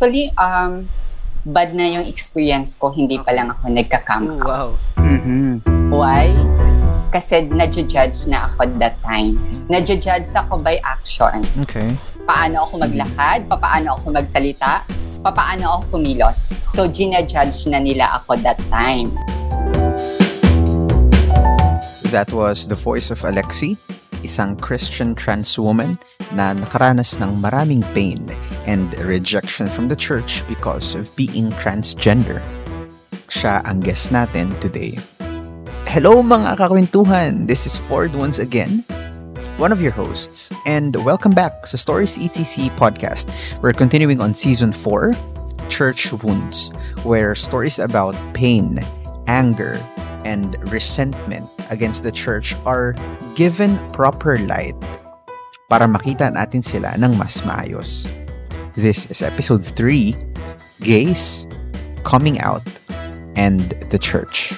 Actually, um, bad na yung experience ko, hindi pa lang ako nagka-camp Oh, wow. Mhm. Why? Kasi nadjudge na ako that time. Nadjudge ako by action. Okay. Paano ako maglakad, paano ako magsalita, paano ako kumilos. So, ginajudge na nila ako that time. That was the voice of Alexi, isang Christian trans woman na nakaranas ng maraming pain and rejection from the church because of being transgender. Siya ang guest natin today. Hello mga kakwentuhan! This is Ford once again, one of your hosts, and welcome back sa Stories ETC podcast. We're continuing on season 4, Church Wounds, where stories about pain, anger, and resentment against the church are given proper light para makita natin sila ng mas maayos. This is episode 3, Gays, Coming Out, and the Church.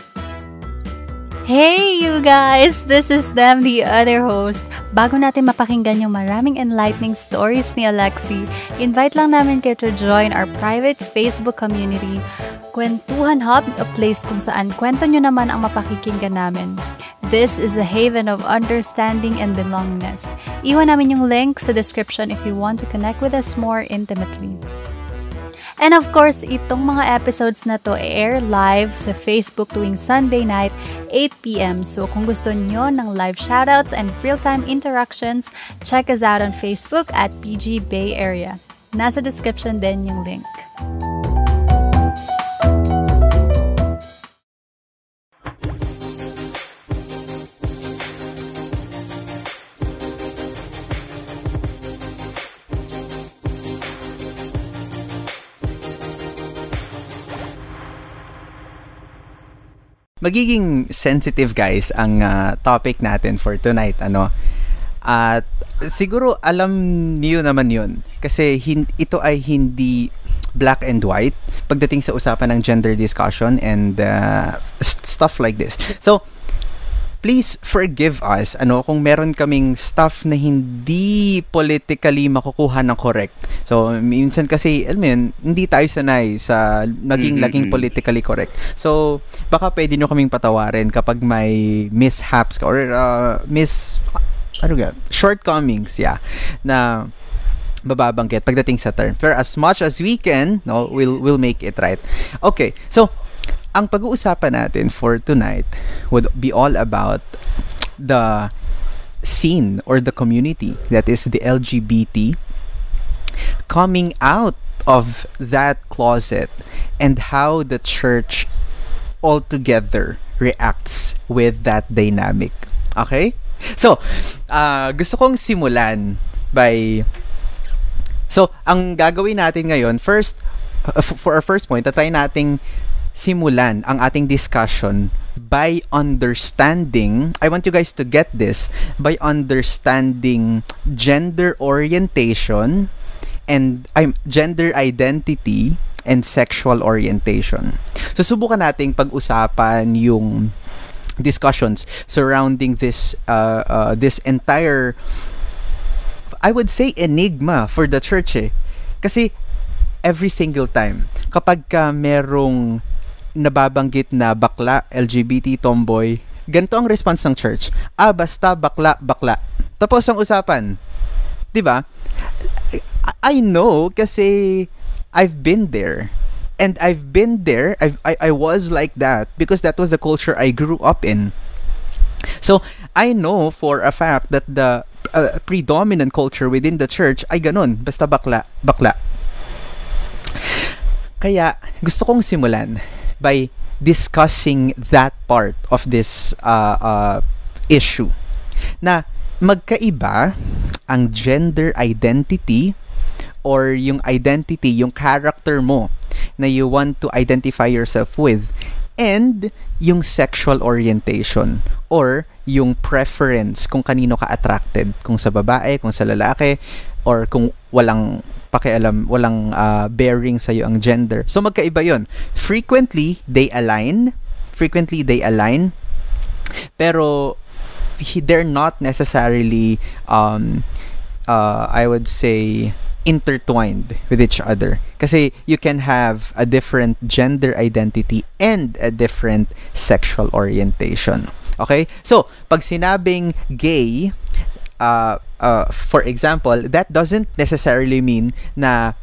Hey you guys! This is them, the other host. Bago natin mapakinggan yung maraming enlightening stories ni Alexi, invite lang namin kayo to join our private Facebook community, Kwentuhan Hub, a place kung saan kwento nyo naman ang mapakikinggan namin. This is a haven of understanding and belongingness. Iwan namin yung link sa description if you want to connect with us more intimately. And of course, itong mga episodes na to air live sa Facebook tuwing Sunday night, 8pm. So kung gusto nyo ng live shoutouts and real-time interactions, check us out on Facebook at PG Bay Area. Nasa description din yung link. Magiging sensitive guys ang ah, topic natin for tonight ano. At siguro alam niyo naman 'yun kasi hin- ito ay hindi black and white pagdating sa usapan ng gender discussion and uh, st- stuff like this. So please forgive us ano kung meron kaming stuff na hindi politically makukuha ng correct. So minsan kasi alam mo yun, hindi tayo sanay sa naging Mm-mm-mm. laging politically correct. So baka pwede nyo kaming patawarin kapag may mishaps ka or uh, mis ano ga shortcomings yeah na bababanggit pagdating sa term. Pero as much as we can, no, we'll we'll make it right. Okay. So ang pag-uusapan natin for tonight would be all about the scene or the community that is the LGBT coming out of that closet and how the church altogether reacts with that dynamic. Okay? So, uh, gusto kong simulan by So, ang gagawin natin ngayon, first, uh, for our first point, try nating simulan ang ating discussion by understanding, I want you guys to get this, by understanding gender orientation and I'm gender identity and sexual orientation. So subukan nating pag-usapan yung discussions surrounding this uh, uh, this entire I would say enigma for the church eh. Kasi every single time kapag ka merong nababanggit na bakla, LGBT, tomboy, ganito ang response ng church. Ah, basta bakla, bakla. Tapos ang usapan. 'Di ba? I- know kasi I've been there. And I've been there. I've, I I was like that because that was the culture I grew up in. So, I know for a fact that the uh, predominant culture within the church ay ganun, basta bakla, bakla. Kaya, gusto kong simulan by discussing that part of this uh, uh, issue. Na magkaiba ang gender identity or yung identity, yung character mo na you want to identify yourself with and yung sexual orientation or yung preference kung kanino ka attracted kung sa babae, kung sa lalaki or kung walang pakialam, walang uh, bearing sa ang gender. So magkaiba 'yon. Frequently they align, frequently they align pero he, they're not necessarily um uh, I would say intertwined with each other. Kasi you can have a different gender identity and a different sexual orientation. Okay? So, pag sinabing gay, uh, uh, for example, that doesn't necessarily mean na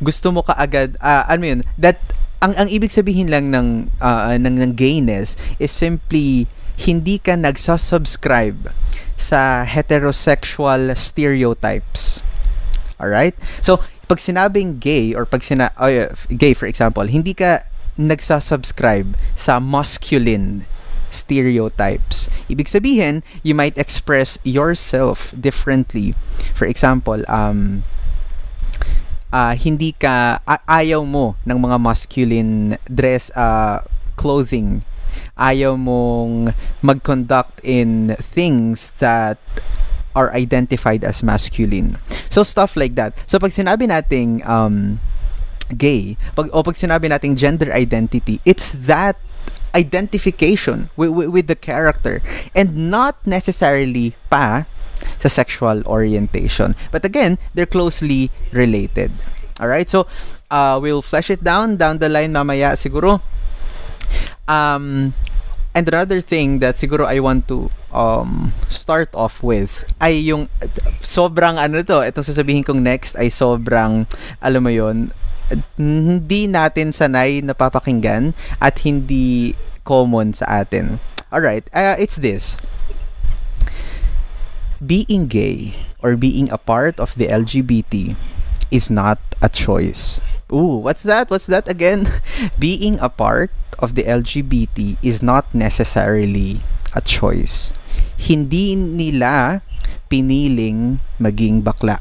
gusto mo kaagad, uh, ano yun, that, ang, ang ibig sabihin lang ng, uh, ng, ng gayness is simply hindi ka nagsasubscribe sa heterosexual stereotypes. Alright? So, pag sinabing gay or pag sina oh, yeah, gay for example, hindi ka nagsasubscribe sa masculine stereotypes. Ibig sabihin, you might express yourself differently. For example, um, uh, hindi ka ayaw mo ng mga masculine dress uh, clothing ayaw mong mag-conduct in things that are identified as masculine. So stuff like that. So pag sinabi nating um, gay, pag, o pag sinabi nating gender identity, it's that identification with, with, with the character and not necessarily pa sa sexual orientation. But again, they're closely related. All right? So, uh, we'll flesh it down down the line mamaya siguro. Um, and another thing that siguro I want to um, start off with ay yung sobrang ano to, itong sasabihin kong next ay sobrang, alam mo yon hindi natin sanay napapakinggan at hindi common sa atin. Alright, uh, it's this. Being gay or being a part of the LGBT is not a choice. Ooh, what's that? What's that again? being a part of the LGBT is not necessarily a choice. Hindi nila piniling maging bakla.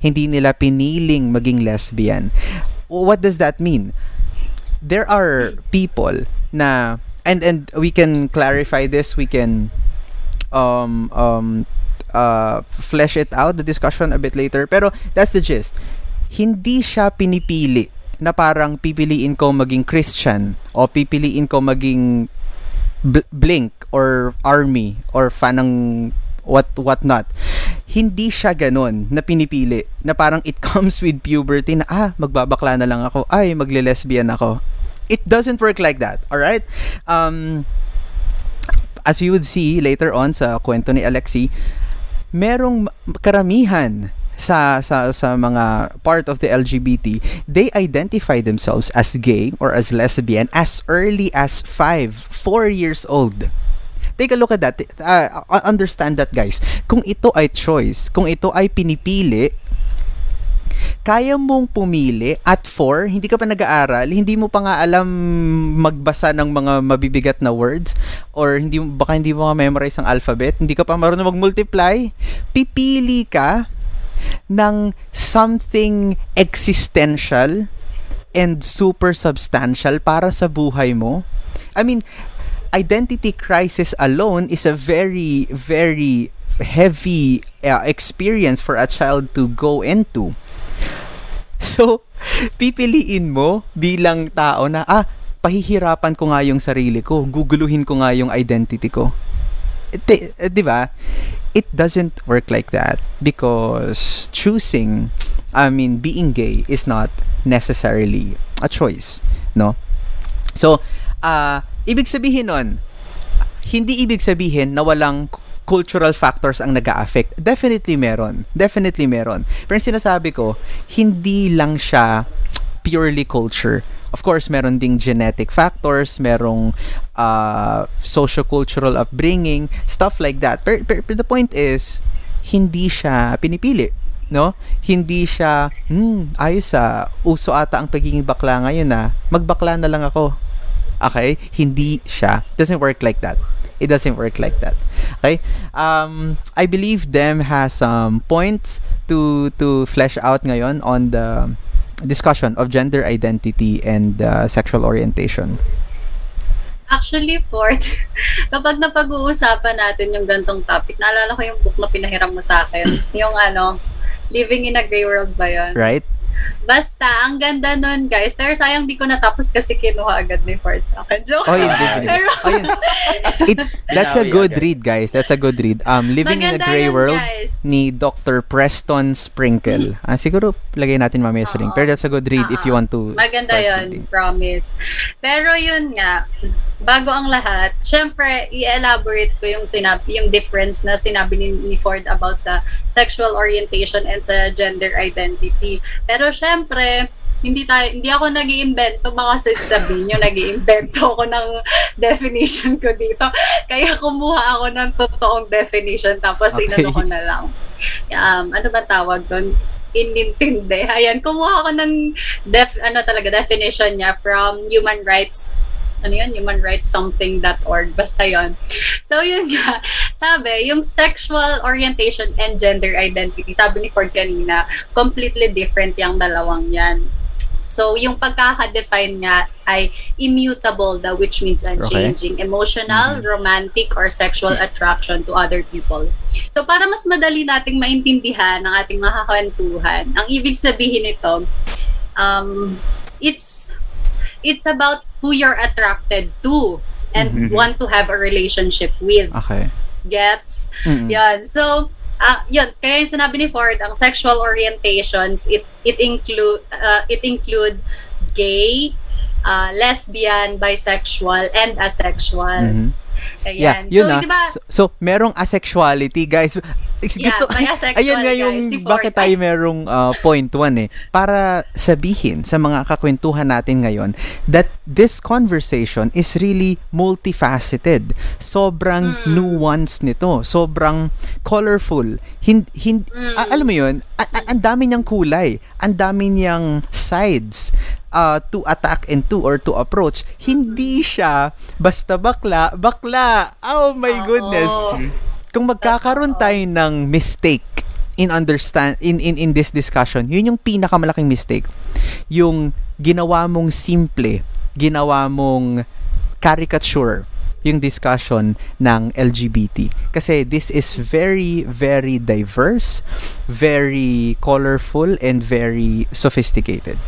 Hindi nila piniling maging lesbian. What does that mean? There are people na and and we can clarify this, we can um um uh flesh it out the discussion a bit later. Pero that's the gist. Hindi siya pinipili na parang pipiliin ko maging Christian o pipiliin ko maging bl- Blink or Army or fan ng what what not. Hindi siya ganun na pinipili na parang it comes with puberty na ah magbabakla na lang ako ay magle-lesbian ako. It doesn't work like that, all right? Um as we would see later on sa kwento ni Alexi, merong karamihan sa sa sa mga part of the LGBT, they identify themselves as gay or as lesbian as early as 5, 4 years old. Take a look at that. Uh, understand that, guys. Kung ito ay choice, kung ito ay pinipili, kaya mong pumili at 4, hindi ka pa nag-aaral, hindi mo pa nga alam magbasa ng mga mabibigat na words or hindi baka hindi mo ma-memorize ang alphabet, hindi ka pa marunong mag-multiply, pipili ka ng something existential and super substantial para sa buhay mo. I mean, identity crisis alone is a very, very heavy uh, experience for a child to go into. So, pipiliin mo bilang tao na, ah, pahihirapan ko nga yung sarili ko, guguluhin ko nga yung identity ko. Di, di ba? it doesn't work like that because choosing I mean being gay is not necessarily a choice no so uh, ibig sabihin nun hindi ibig sabihin na walang cultural factors ang nag affect Definitely meron. Definitely meron. Pero sinasabi ko, hindi lang siya purely culture Of course, meron ding genetic factors, merong uh, socio-cultural upbringing, stuff like that. But, but, but the point is, hindi siya pinipili. No? Hindi siya, hmm, ayos ah, uso ata ang pagiging bakla ngayon na, ah. magbakla na lang ako. Okay? Hindi siya. Doesn't work like that. It doesn't work like that. Okay? Um, I believe them has some points to to flesh out ngayon on the discussion of gender identity and uh, sexual orientation? Actually, fourth, kapag napag-uusapan natin yung gantong topic, naalala ko yung book na pinahiram mo sa akin. yung ano, Living in a Gray World ba yun? Right. Basta, ang ganda nun, guys. Pero sayang di ko natapos kasi kinuha agad ni Ford sa akin. Joke. Oh, yun, Ah. definitely. Pero, Oh, yun. It, that's a good read, guys. That's a good read. Um, Living in a maganda Gray yun, World guys. ni Dr. Preston Sprinkle. Ah, siguro lagay natin mamaya sa link. Pero that's a good read if you want to Maganda start yun, reading. promise. Pero yun nga, bago ang lahat, syempre, i-elaborate ko yung sinabi, yung difference na sinabi ni, ni Ford about sa sexual orientation and sa gender identity. Pero syempre, hindi tayo hindi ako nag iimbento baka sasabihin nyo nag iimbento ako ng definition ko dito kaya kumuha ako ng totoong definition tapos Okay. inano ko na lang um, ano ba tawag doon inintindi. Ayan, kumuha ako ng def, ano talaga, definition niya from human rights ano yun, humanrightssomething.org. Basta yon So, yun nga. Sabi, yung sexual orientation and gender identity, sabi ni Ford kanina, completely different yung dalawang yan. So, yung pagkaka-define nga ay immutable daw, which means unchanging. Emotional, romantic, or sexual attraction to other people. So, para mas madali nating maintindihan ang ating makakwentuhan, ang ibig sabihin nito, um, it's it's about who you're attracted to and Mhm. want to have a relationship with. Okay. Gets? Mm-mm. Yan. So, ah yun, kaya yung sinabi ni Ford, ang sexual orientations, it it include uh, it include gay, uh, lesbian, bisexual, and asexual. Mhm. Yeah, Ayan. yun so, na. di ba, So, so, merong asexuality, guys. Gusto, may asexual, ayun nga yung guys. Si bakit tayo merong uh, point one eh. Para sabihin sa mga kakwentuhan natin ngayon that this conversation is really multifaceted. Sobrang Mm. nuance nito. Sobrang colorful. Hin, hin, Mm. a- alam mo yun, ang dami niyang kulay. Ang dami niyang sides uh, to attack and to or to approach. Hindi siya basta bakla, bakla. Oh my Oo. goodness. Kung magkakaroon tayo ng mistake in understand in in in this discussion, yun yung pinakamalaking mistake. Yung ginawa mong simple, ginawa mong caricature yung discussion ng LGBT. Kasi this is very, very diverse, very colorful, and very sophisticated.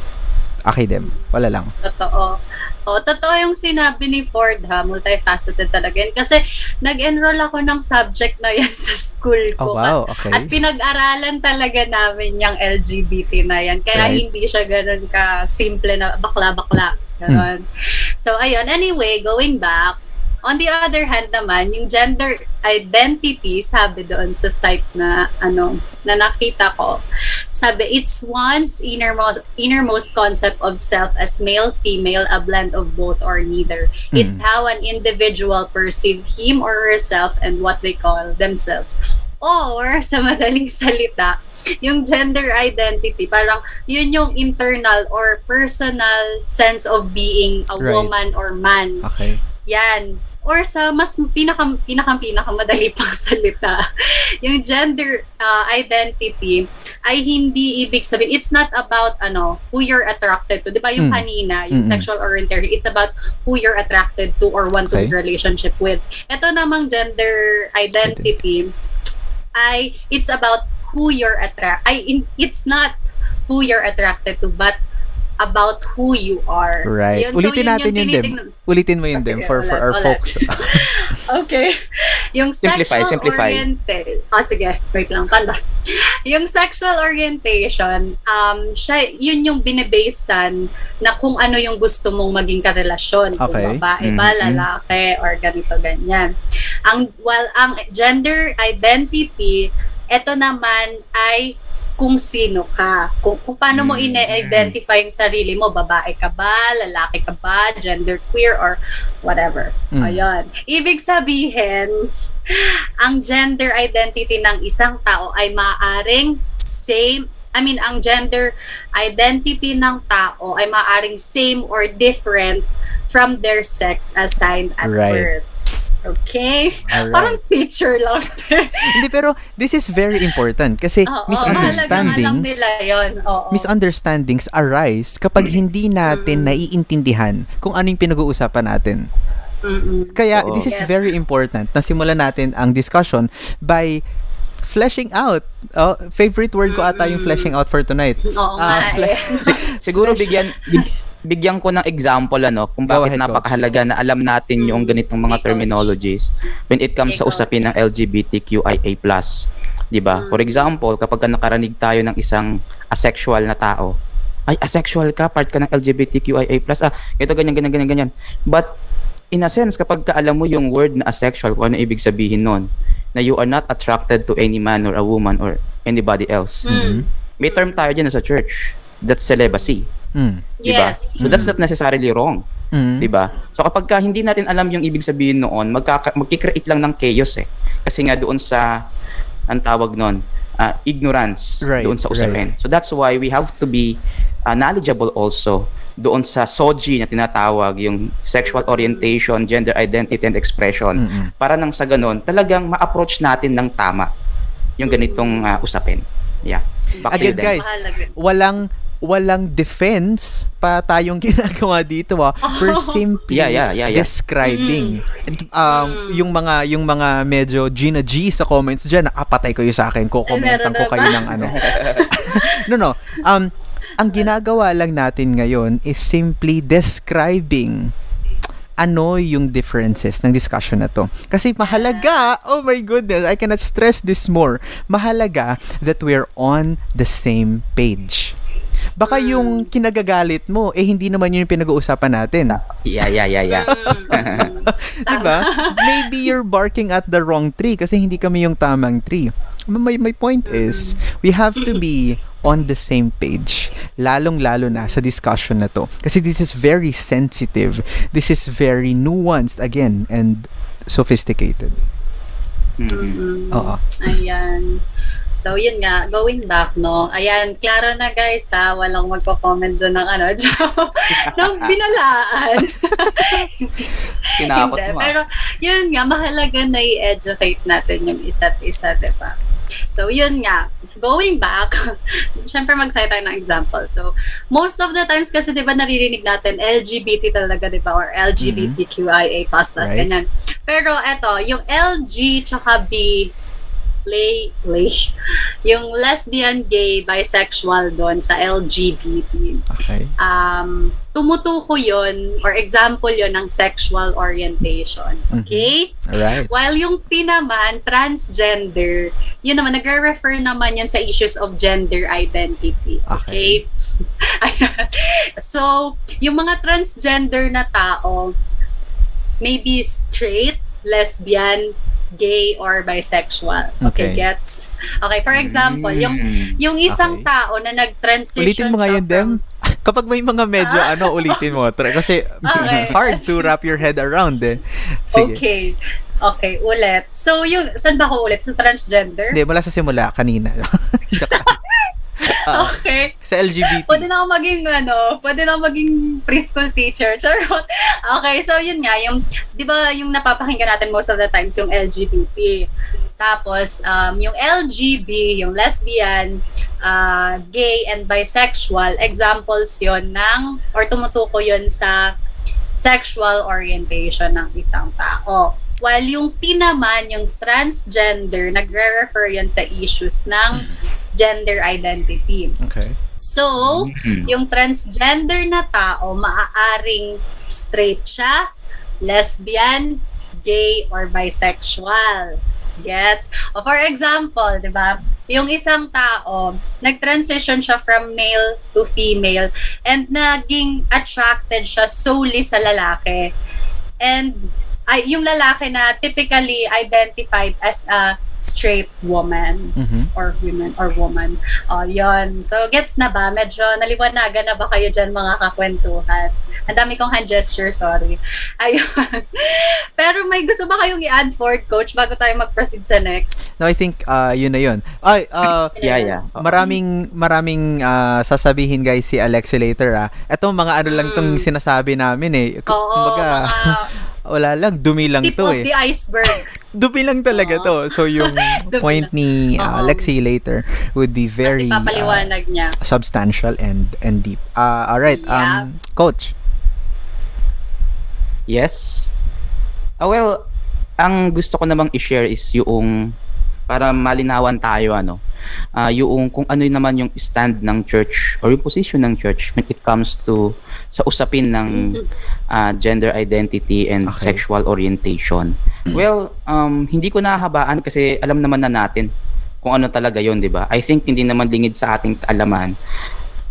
Okay, dem. Wala lang. Totoo. O, totoo yung sinabi ni Ford ha, multifaceted talaga yan. Kasi nag-enroll ako ng subject na yan sa school Oh, ko. wow. At, Okay. at pinag-aralan talaga namin yung LGBT na yan. Kaya Right. hindi siya ganun ka simple na bakla-bakla. Ganun. So, ayun. Anyway, going back, On the other hand naman, yung gender identity, sabi doon sa site na ano na nakita ko, sabi it's one's innermost innermost concept of self as male, female, a blend of both or neither. It's how an individual perceive him or herself and what they call themselves. Or, sa madaling salita, yung gender identity, parang yun yung internal or personal sense of being a Right. woman or man. Okay. Yan. Or sa mas pinaka pinaka pinaka madali pang salita, yung gender uh, identity ay hindi ibig sabihin it's not about ano who you're attracted to. 'Di ba yung Mm. kanina, yung Mm-mm. sexual orientation, it's about who you're attracted to or want Okay. to relationship with. Ito namang gender identity ay it's about who you're attract ay in, it's not who you're attracted to but about who you are. Right. Yun, so Ulitin yun natin yung yun, Dem. Ulitin mo yun, Dem, Sige, for, for our ulit. folks. Okay. Yung Simplify, sexual simplify. oriented. Ah, sige. Wait lang. Panda. Yung sexual orientation, um, siya, yun yung binibasean na kung ano yung gusto mong maging karelasyon. Okay. Kung babae ba, Mhm. lalaki, or ganito, ganyan. Ang, well, ang gender identity, ito naman ay kung sino ka. Kung, kung paano mo Mm. ine-identify yung sarili mo, babae ka ba, lalaki ka ba, gender queer, or whatever. Mm. Ayun. Ibig sabihin, ang gender identity ng isang tao ay maaring same I mean, ang gender identity ng tao ay maaring same or different from their sex assigned at Right. birth. Okay? Alright. Parang teacher lang. Hindi, pero this is very important kasi Oo, misunderstandings nila yun. Misunderstandings arise kapag hindi natin Mm. naiintindihan kung ano yung pinag-uusapan natin. Mm-mm. Kaya Oo. this is Yes. very important na simulan natin ang discussion by fleshing out. Oh, favorite word ko ata yung fleshing out for tonight. Oo Ah, nga eh. Siguro bigyan big- bigyan ko ng example ano kung bakit ahead, napakahalaga na alam natin yung Mm. ganitong mga Coach. terminologies when it comes sa usapin ng LGBTQIA+. 'Di ba? Mm. For example, kapag ka nakarinig tayo ng isang asexual na tao, ay asexual ka, part ka ng LGBTQIA+, ah, ito ganyan ganyan ganyan ganyan. But in a sense, kapag ka alam mo yung word na asexual, kung ano ibig sabihin nun, na you are not attracted to any man or a woman or anybody else. Mm. May term tayo dyan sa church. That's celibacy. Mm. Diba? Yes. So that's not necessarily wrong, Mm. 'di ba? So kapag ka hindi natin alam yung ibig sabihin noon, magkaka magki-create lang ng chaos eh. Kasi nga doon sa ang tawag noon, ah, ignorance Right, doon sa usapin. So that's why we have to be ah, knowledgeable also doon sa SOGI na tinatawag, yung sexual orientation, gender identity and expression. Mm-mm. Para nang sa ganun, talagang ma-approach natin ng tama yung ganitong ah, usapin. Yeah. Back Again, guys, walang walang defense pa tayong ginagawa dito ah. We're simply Yeah, yeah, yeah, yeah. describing um, yung mga yung mga medyo Gina G sa comments diyan, nakapatay kayo sa akin, kukomentan Meron ko kayo ng ano. no, no. Um ang ginagawa lang natin ngayon is simply describing ano yung differences ng discussion na to. Kasi mahalaga, oh my goodness, I cannot stress this more. Mahalaga that we're on the same page. Baka yung kinagagalit mo, eh hindi naman yun yung pinag-uusapan natin. Yeah, yeah, yeah, yeah. Diba? Maybe you're barking at the wrong tree kasi hindi kami yung tamang tree. My, my point is, we have to be on the same page. Lalong-lalo na sa discussion na to. Kasi this is very sensitive. This is very nuanced again and sophisticated. Mhm. Mm. Oo. Ayan. So, yun nga, going back, no? Ayan, klaro na guys, ha? Walang magko-comment dyan ng ano, ng binalaan. Tinakot Hindi, mo. ah. Pero, yun nga, mahalaga na i-educate natin yung isa't isa, di ba? So, yun nga, going back, syempre mag-cite tayo ng example. So, most of the times kasi, di ba, naririnig natin LGBT talaga, di ba? Or LGBTQIA+, plus, Right. ganyan. Pero, eto, yung LG tsaka B, lay, lay, yung lesbian, gay, bisexual doon sa LGBT Okay. um, tumutuko yon or example yon ng sexual orientation. Mhm. Okay? Alright. While yung T naman, transgender, yun naman, nagre-refer naman yun sa issues of gender identity. Okay. Okay? So, yung mga transgender na tao, maybe straight, lesbian, gay, or bisexual. Okay. Okay, gets? Okay, for example, yung Mm. yung isang Okay. tao na nag-transition Ulitin mo nga yun, Dem. Kapag may mga medyo ano, ulitin mo. Try, kasi Okay. hard to wrap your head around eh. Sige. Okay. Okay, ulit. So, yung, saan ba ako ulit? Sa transgender? Hindi, mula sa simula, kanina. Tsaka, ah, Okay. sa LGBT. Pwede na ako maging, ano, pwede na ako maging preschool teacher. Charot. Okay, so yun nga, yung, di ba yung napapakinggan natin most of the times, yung LGBT. Tapos, um, yung LGB, yung lesbian, uh, gay, and bisexual, examples yon ng, or tumutuko yon sa sexual orientation ng isang tao. While yung T naman, yung transgender, nagre-refer yan sa issues ng gender identity. Okay. So, Mhm. yung transgender na tao, maaaring straight siya, lesbian, gay, or bisexual. Gets? O for example, di ba, yung isang tao, nag-transition siya from male to female and naging attracted siya solely sa lalaki. And ay, yung lalaki na typically identified as a straight woman Mhm. or women or woman. Oh, yon. So, gets na ba? Medyo naliwanagan na ba kayo dyan mga kakwentuhan? Ang dami kong hand gesture, sorry. Ayun. Pero may gusto ba kayong i-add forward, coach, bago tayo mag-proceed sa next? No, I think uh, yun na yun. Ay, uh, Yeah, yeah. maraming maraming ah, sasabihin guys si Alexi later ah. Ito mga ano lang tong Mm. sinasabi namin eh. K- Oo, kumbaga, mga wala lang, dumi lang tip to of eh. the iceberg. Dumi lang talaga to. So yung point ni uh, Oo. Alexi later would be very uh, papaliwanag niya. substantial and and deep. Uh, all right, um coach. Yes. Ah, well, ang gusto ko namang i-share is yung para malinawan tayo ano ah yung kung ano yun naman yung stand ng church or yung position ng church when it comes to sa usapin ng ah, gender identity and Okay. sexual orientation. Well, um hindi ko nahahabaan kasi alam naman na natin kung ano talaga yon, 'di ba? I think hindi naman lingid sa ating kaalaman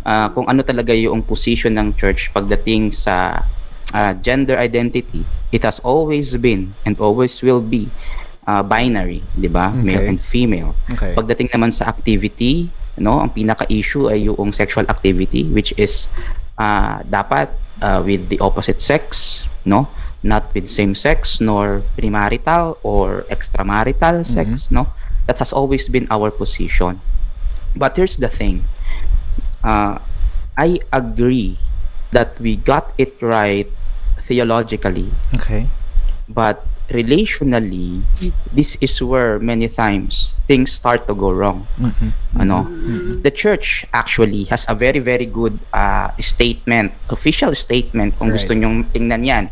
ah, kung ano talaga yung position ng church pagdating sa ah, gender identity. It has always been and always will be ah, binary, 'di ba? Male Okay. and female. Okay. Pagdating naman sa activity, no, ang pinaka-issue ay yung sexual activity which is ah, dapat ah, with the opposite sex, no? Not with same sex nor premarital or extramarital sex, no? That has always been our position. But here's the thing. Uh, I agree that we got it right theologically Okay. but relationally this is where many times things start to go wrong. Mhm. ano? The church actually has a very very good uh, statement official statement kung Right. gusto nyong tingnan yan.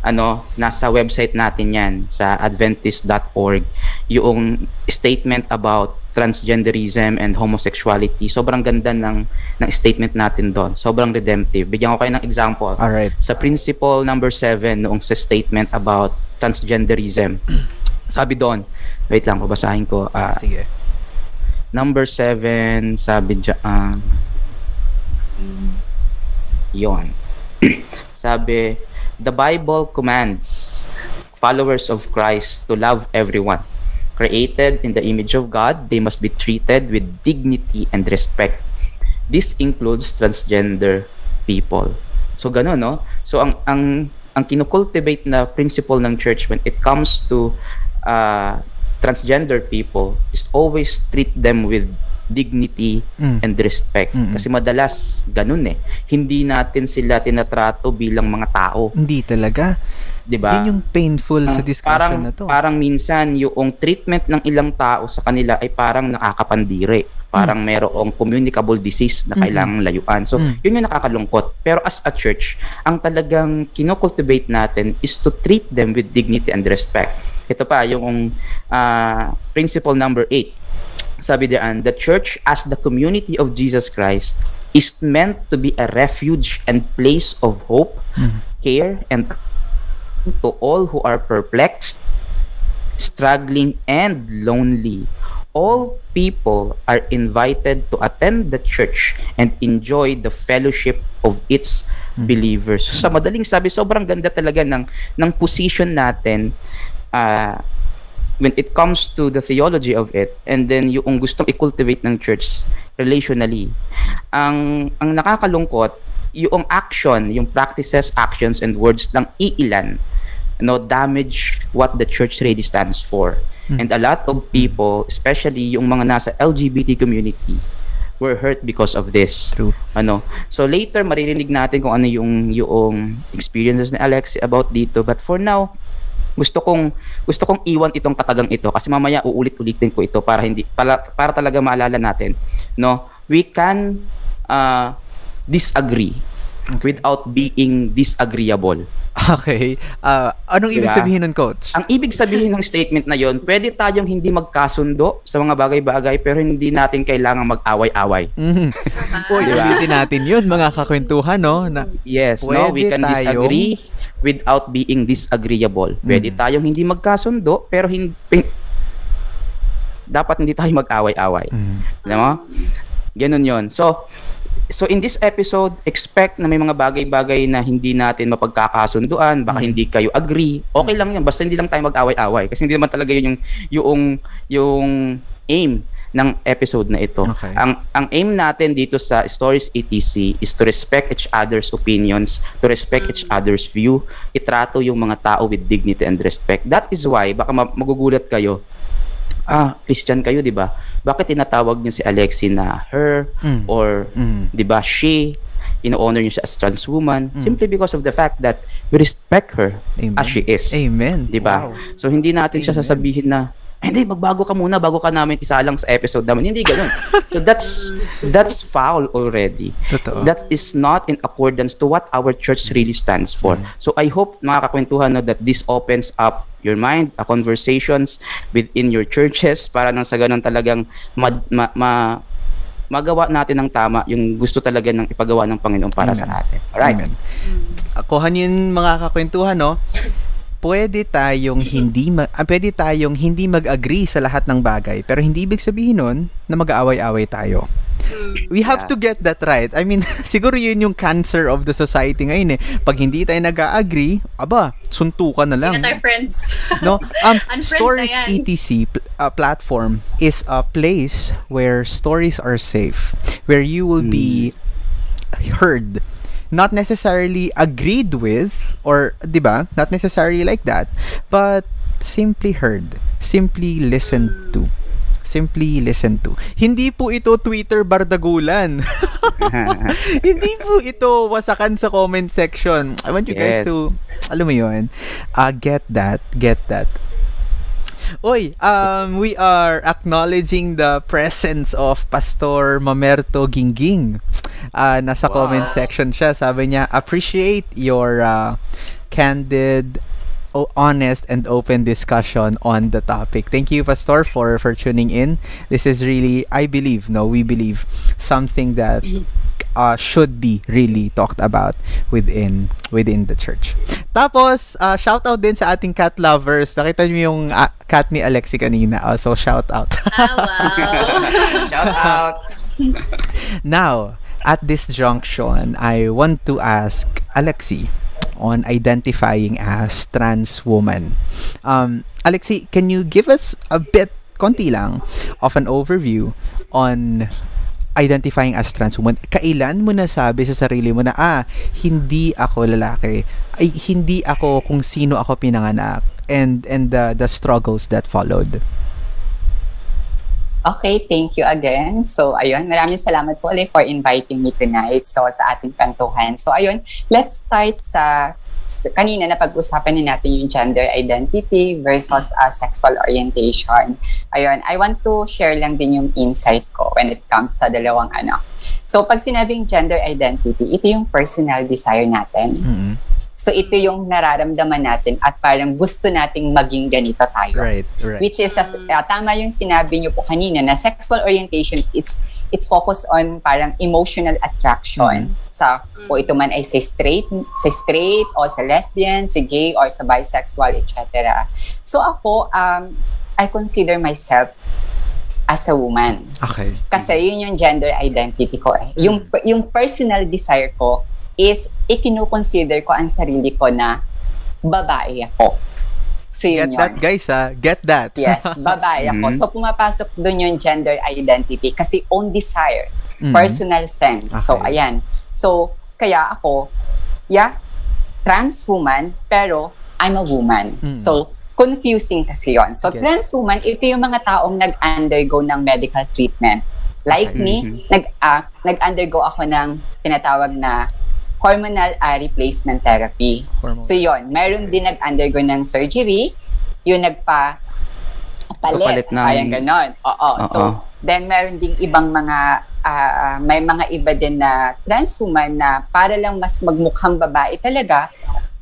Ano? Nasa website natin yan sa adventist.org yung statement about transgenderism and homosexuality sobrang ganda ng ng statement natin doon. Sobrang redemptive. Bigyan ko kayo ng example. All right. sa principle number 7 noong sa statement about transgenderism. Sabi doon, wait lang, babasahin ko. ah, Sige. number 7, sabi dyan, ah, yon. sabi, the Bible commands followers of Christ to love everyone. Created in the image of God, they must be treated with dignity and respect. This includes transgender people. So gano'n, no? So ang ang ang kinocultivate na principle ng church when it comes to uh, transgender people is always treat them with dignity Mm. and respect. Mm-mm. Kasi madalas ganun eh. Hindi natin sila tinatrato bilang mga tao, Hindi talaga. 'di ba? Yun yung painful sa Ah, discussion parang, na to. Parang minsan yung treatment ng ilang tao sa kanila ay parang nakakapandiri. Parang merong communicable disease na Mm. kailangang layuan. So, Mm. yun yung nakakalungkot. Pero as a church, ang talagang kinocultivate natin is to treat them with dignity and respect. Ito pa, yung ah, principle number 8. Sabi diyan, the church as the community of Jesus Christ is meant to be a refuge and place of hope, Mm. care, and to all who are perplexed, struggling, and lonely. All people are invited to attend the church and enjoy the fellowship of its believers. So, sa madaling sabi, sobrang ganda talaga ng, ng position natin ah, when it comes to the theology of it and then yung gustong i-cultivate ng church relationally. Ang, ang nakakalungkot, yung action, yung practices, actions, and words ng iilan no, damage what the church really stands for. And a lot of people, especially yung mga nasa LGBT community, were hurt because of this. True. Ano? So later maririnig natin kung ano yung yung experiences ni Alex about dito. But for now, gusto kong gusto kong iwan itong katagang ito kasi mamaya uulit-ulitin ko ito para hindi para, para talaga maalala natin, no? We can uh, disagree without being disagreeable. Okay. Ah, anong ibig Diba? sabihin nun, coach? Ang ibig sabihin ng statement na yon, pwede tayong hindi magkasundo sa mga bagay-bagay pero hindi natin kailangan mag-away-away. Mhm. Uy, Diba? ulitin natin yun, mga kakwentuhan, no? Na, Yes, no, we can tayong- disagree without being disagreeable. Pwede Mm. tayong hindi magkasundo pero hindi dapat hindi tayo mag-away-away. mm, Alam mo? Ganun 'yon. So So in this episode, expect na may mga bagay-bagay na hindi natin mapagkakasunduan, baka hindi kayo agree. Okay lang 'yan, basta hindi lang tayo mag-away-away kasi hindi naman talaga 'yun yung yung yung aim ng episode na ito. Okay. Ang ang aim natin dito sa Stories ETC is to respect each other's opinions, to respect each other's view, itrato yung mga tao with dignity and respect. That is why baka ma- magugulat kayo. Ah, Christian kayo, 'di ba? Bakit tinatawag niyo si Alexi na her Mm. or mm. 'di ba she? Ino-honor niyo siya as trans woman Mm. simply because of the fact that we respect her Amen. as she is. Amen. 'Di ba? Wow. So hindi natin siya Amen. sasabihin na hindi, magbago ka muna bago ka namin isalang sa episode namin. Hindi ganun. So that's that's foul already. Totoo. That is not in accordance to what our church really stands for. So I hope mga kakwentuhan no, that this opens up your mind, uh, conversations within your churches para nang sa ganun talagang ma, ma, ma- magawa natin ng tama yung gusto talaga ng ipagawa ng Panginoon para Amen. sa atin. Alright. Amen. Ako hanin mga kakwentuhan, no? Pwede tayong hindi ma- ah, pwede tayong hindi mag-agree sa lahat ng bagay, pero hindi ibig sabihin nun na mag-aaway-away tayo. We have Yeah. to get that right. I mean, siguro yun yung cancer of the society ngayon eh. Pag hindi tayo nag-agree, aba, suntukan na lang. Hindi na tayo friends. No, um, Stories na yan. ETC pl- uh, platform is a place where stories are safe, where you will be heard, not necessarily agreed with, or, di ba? Not necessarily like that, but simply heard, simply listened to. Simply listen to. Hindi po ito Twitter bardagulan. Hindi po ito wasakan sa comment section. I want you guys Yes. to, alam mo yun, uh, get that, get that. Oy, um, we are acknowledging the presence of Pastor Mamerto Gingging. Uh, nasa Wow. comment section siya. Sabi niya, appreciate your uh, candid, honest, and open discussion on the topic. Thank you, Pastor, for, for tuning in. This is really, I believe, no, we believe, something that uh, should be really talked about within within the church. Tapos, uh, shout out din sa ating cat lovers. Nakita niyo yung uh, cat ni Alexi kanina. Also, shout out. ah, wow. Shout out. Now, at this junction, I want to ask Alexi on identifying as trans woman. Um, Alexi, can you give us a bit, konti lang, of an overview on identifying as trans woman? Kailan mo nasabi sa sarili mo na, ah, hindi ako lalaki, ay hindi ako kung sino ako pinanganak, and and the the struggles that followed. Okay, thank you again. So, ayun, maraming salamat po ulit for inviting me tonight so sa ating kantuhan. So, ayun, let's start sa kanina na pag-usapan na natin yung gender identity versus uh, sexual orientation. Ayun, I want to share lang din yung insight ko when it comes sa dalawang ano. So, pag sinabing gender identity, ito yung personal desire natin. Mm-mm. So, ito yung nararamdaman natin at parang gusto nating maging ganito tayo. Right, right. Which is, as, uh, tama yung sinabi niyo po kanina na sexual orientation, it's it's focused on parang emotional attraction. Sa, o ito man ay sa straight, sa straight, o sa lesbian, sa gay, or sa bisexual, etc. So ako, um, I consider myself as a woman. Okay. Kasi yun yung gender identity ko eh. Yung, yung personal desire ko is ikinukonsider ko ang sarili ko na babae ako. So Get yun yun. that, guys, ah. Get that. Yes, babae ako. Mhm. So pumapasok doon yung gender identity kasi own desire, Mhm. personal sense. So Okay. ayan. So kaya ako, yeah, trans woman, pero I'm a woman. Mm. So confusing kasi yon. So Gets. trans woman, ito yung mga taong nag-undergo ng medical treatment. Like Okay. me, Mhm. nag ah, nag-undergo ako ng tinatawag na hormonal ah, replacement therapy. Hormone. So yon, meron din nag-undergo ng surgery, yung nagpa palit, ng- parang ganon. Oo. Oo. So, then meron ding ibang mga, ah, may mga iba din na trans woman na para lang mas magmukhang babae talaga,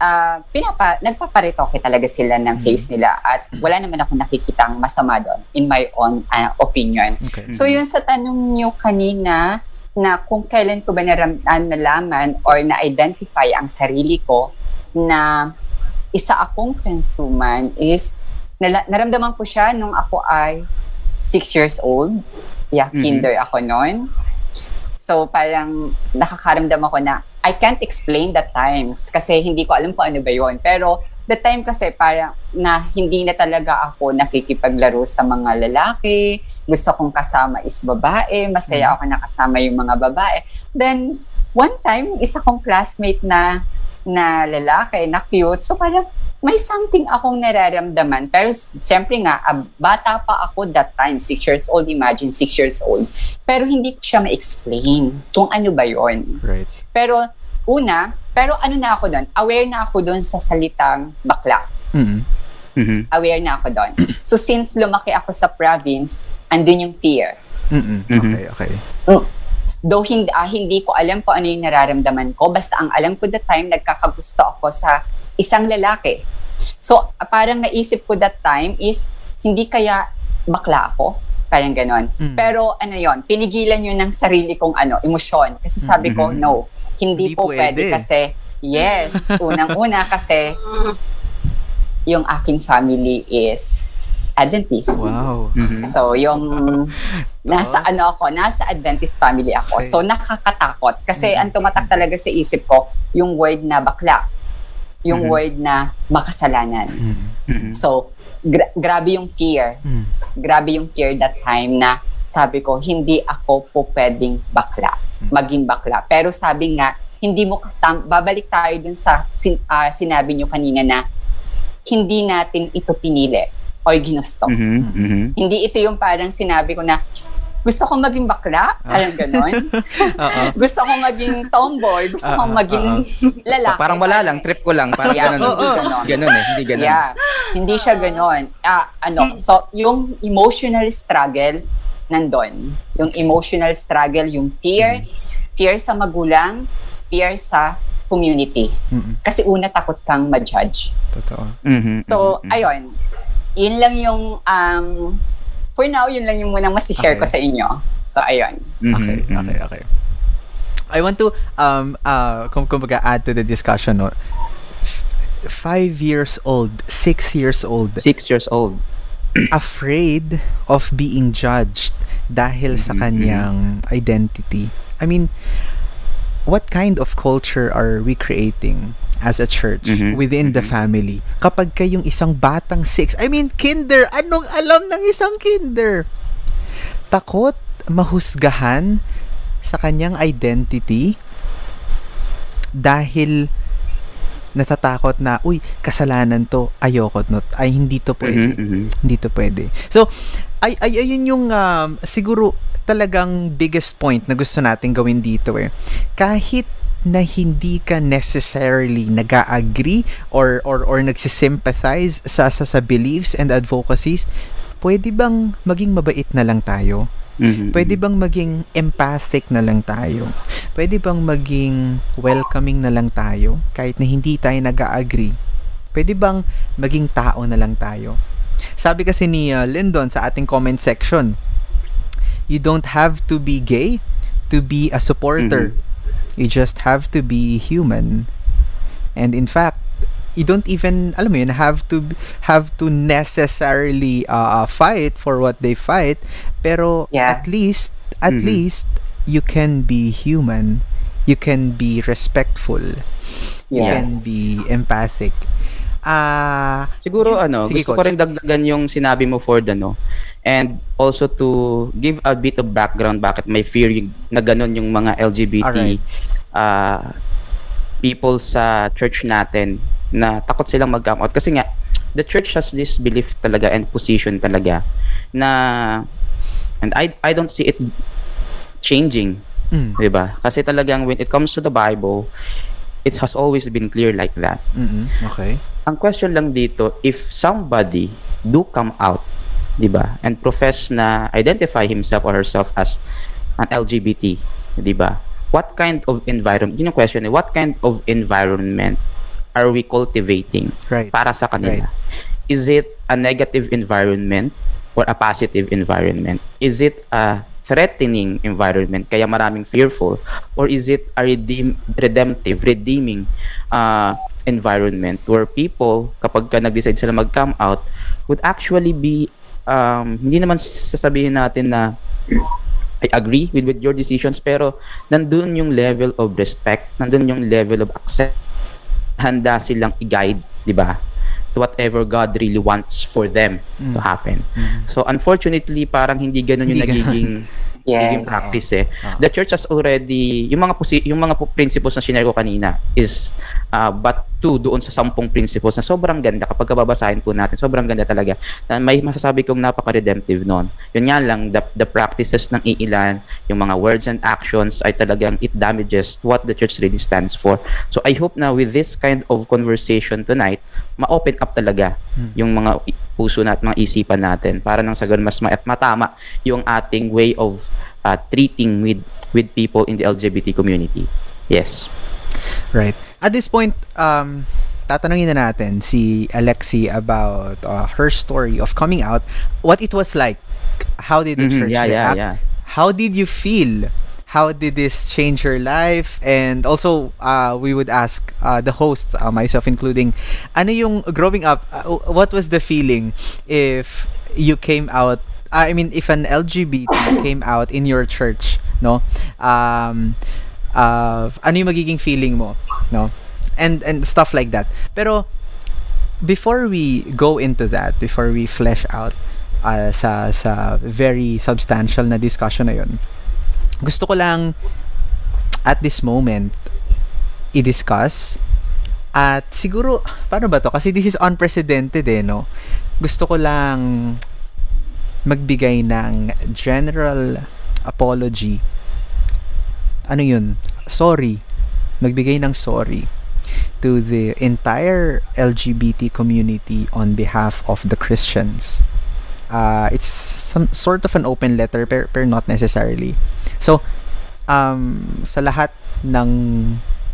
ah, pinapa, nagpaparitoke talaga sila ng face nila at wala naman ako nakikitang masama doon in my own ah, opinion. Okay. So yun sa tanong niyo kanina na kung kailan ko ba naram, ah, nalaman or na-identify ang sarili ko na isa akong trans woman is nala- naramdaman ko siya nung ako ay six years old. Yeah, Mhm. kinder ako noon. So parang nakakaramdam ako na I can't explain the times kasi hindi ko alam kung ano ba yon. Pero the time kasi parang na hindi na talaga ako nakikipaglaro sa mga lalaki. Gusto kong kasama is babae. Masaya ako nakasama yung mga babae. Then, one time, isa kong classmate na na lalaki, na cute. So parang may something akong nararamdaman. Pero s- syempre nga, ah, bata pa ako that time, six years old, imagine six years old. Pero hindi ko siya ma-explain kung ano ba yon. Right. Pero una, pero ano na ako doon, aware na ako doon sa salitang bakla. Mm. Mhm. aware na ako doon. So since lumaki ako sa province, andun yung fear. Mm-mm. Mhm. Okay, okay. Though hindi, ah, hindi ko alam kung ano yung nararamdaman ko, basta ang alam ko that time, nagkakagusto ako sa isang lalaki. So ah, parang naisip ko that time is, hindi kaya bakla ako? Parang ganon. Mm. Pero ano yon pinigilan yun ng sarili kong ano, emosyon. Kasi sabi ko, Mhm. no, hindi, Hindi po pwede. pwede. kasi, yes, unang-una kasi yung aking family is Adventist. Wow. Mhm. So, yung nasa ano ako, nasa Adventist family ako. Okay. So, nakakatakot. Kasi Mhm. ang tumatak talaga sa isip ko, yung word na bakla. Yung Mhm. word na makasalanan. Mm. Mhm. So, gra- grabe yung fear. Mm. Grabe yung fear that time na sabi ko, hindi ako po pwedeng bakla. Mhm. Maging bakla. Pero sabi nga, hindi mo kastam, babalik tayo dun sa sin- ah, sinabi nyo kanina na hindi natin ito pinili or ginusto. Mhm. Mhm. Hindi ito yung parang sinabi ko na gusto kong maging bakla, parang ganon. Gusto kong maging tomboy, gusto Ah, kong ah, maging lalaki. Parang wala lang, trip ko lang. Parang Yeah, ganun. hindi ganon. Ganun eh, hindi ganun. Yeah, hindi siya ganon. Ah, ano, so yung emotional struggle nandun. Yung emotional struggle, yung fear, fear sa magulang, fear sa community. Mm-mm. Kasi una takot kang ma-judge. Totoo. Mhm. So, Mhm. ayun. Yun lang yung, um, for now, yun lang yung munang masishare Okay. ko sa inyo. So, ayun. Mhm. Okay, Mhm. okay, okay. I want to um uh kung kumbaga add to the discussion no. Five years old, six years old, Six years old. afraid of being judged dahil sa Mhm, kanyang identity. I mean, what kind of culture are we creating as a church Mhm, within the mhm. family? Kapag kayong isang batang six, I mean, kinder, anong alam ng isang kinder? Takot mahusgahan sa kanyang identity dahil natatakot na, uy, kasalanan to, ayoko no, ay hindi to pwede Mhm, mhm. hindi to pwede. So, ay, ay ayun yung um, siguro talagang biggest point na gusto natin gawin dito eh. Kahit na hindi ka necessarily nag-agree or, or, or nagsisympathize sa, sa, sa beliefs and advocacies, pwede bang maging mabait na lang tayo? Mhm, Pwede bang maging empathic na lang tayo? Pwede bang maging welcoming na lang tayo kahit na hindi tayo nag-agree? Pwede bang maging tao na lang tayo? Sabi kasi ni uh, Lyndon sa ating comment section, you don't have to be gay to be a supporter. You just have to be human. And in fact, you don't even alam mo yun have to have to necessarily uh, uh, fight for what they fight pero Yeah. at least at Mhm. least you can be human you can be respectful you can Yes. be empathic ah Siguro ano, Sige, gusto ko Coach. rin dagdagan yung sinabi mo Ford ano. And also to give a bit of background bakit may fear yung, na ganun yung mga LGBT Alright. uh, people sa church natin na takot silang mag-come out kasi nga the church has this belief talaga and position talaga na and I I don't see it changing mm, 'di ba? Kasi talagang when it comes to the Bible it has always been clear like that. mm okay Ang question lang dito, if somebody do come out, 'di ba? And profess na identify himself or herself as an LGBT, 'di ba? What kind of environment? Yun yung question eh, what kind of environment are we cultivating right para sa kanila? Is it a negative environment or a positive environment? Is it a threatening environment kaya maraming fearful? Or is it a redeem, redemptive redeeming uh, environment where people kapag ka nag-decide sila mag-come out would actually be um, hindi naman sasabihin natin na I agree with, with your decisions pero nandun yung level of respect nandun yung level of accept handa silang i-guide di ba whatever God really wants for them to Mm. happen Mm. so unfortunately parang hindi ganun yung Hindi nagiging nagiging Yes. practice eh Ah. the church has already yung mga posi- yung mga principles na shinare ko kanina is uh, but two doon sa sampung principles na sobrang ganda kapag babasahin po natin sobrang ganda talaga. Na may masasabi kong napaka-redemptive noon yun nga lang the, the practices ng iilan yung mga words and actions ay talagang it damages what the church really stands for. So I hope na with this kind of conversation tonight ma-open up talaga hmm. yung mga puso natin mga isipan natin para nang sa mas ma- at matama yung ating way of uh, treating with with people in the LGBT community. Yes. Right at this point, um, tatanungin na natin si Alexi about uh, her story of coming out, what it was like. How did the mm-hmm, church yeah, react? Yeah, yeah. How did you feel? How did this change your life? And also, uh, we would ask uh, the hosts, uh, myself including, ano yung growing up, uh, what was the feeling if you came out I mean, if an LGBT came out in your church, no, um, uh, ano yung magiging feeling mo, no? And and stuff like that. Pero before we go into that, before we flesh out uh, sa sa very substantial na discussion na yun, gusto ko lang at this moment i-discuss at siguro paano ba to? Kasi this is unprecedented eh no? Gusto ko lang magbigay ng general apology. Ano yun, sorry, magbigay ng sorry to the entire LGBT community on behalf of the Christians. Uh, it's some sort of an open letter pero, pero not necessarily. So, um, sa lahat ng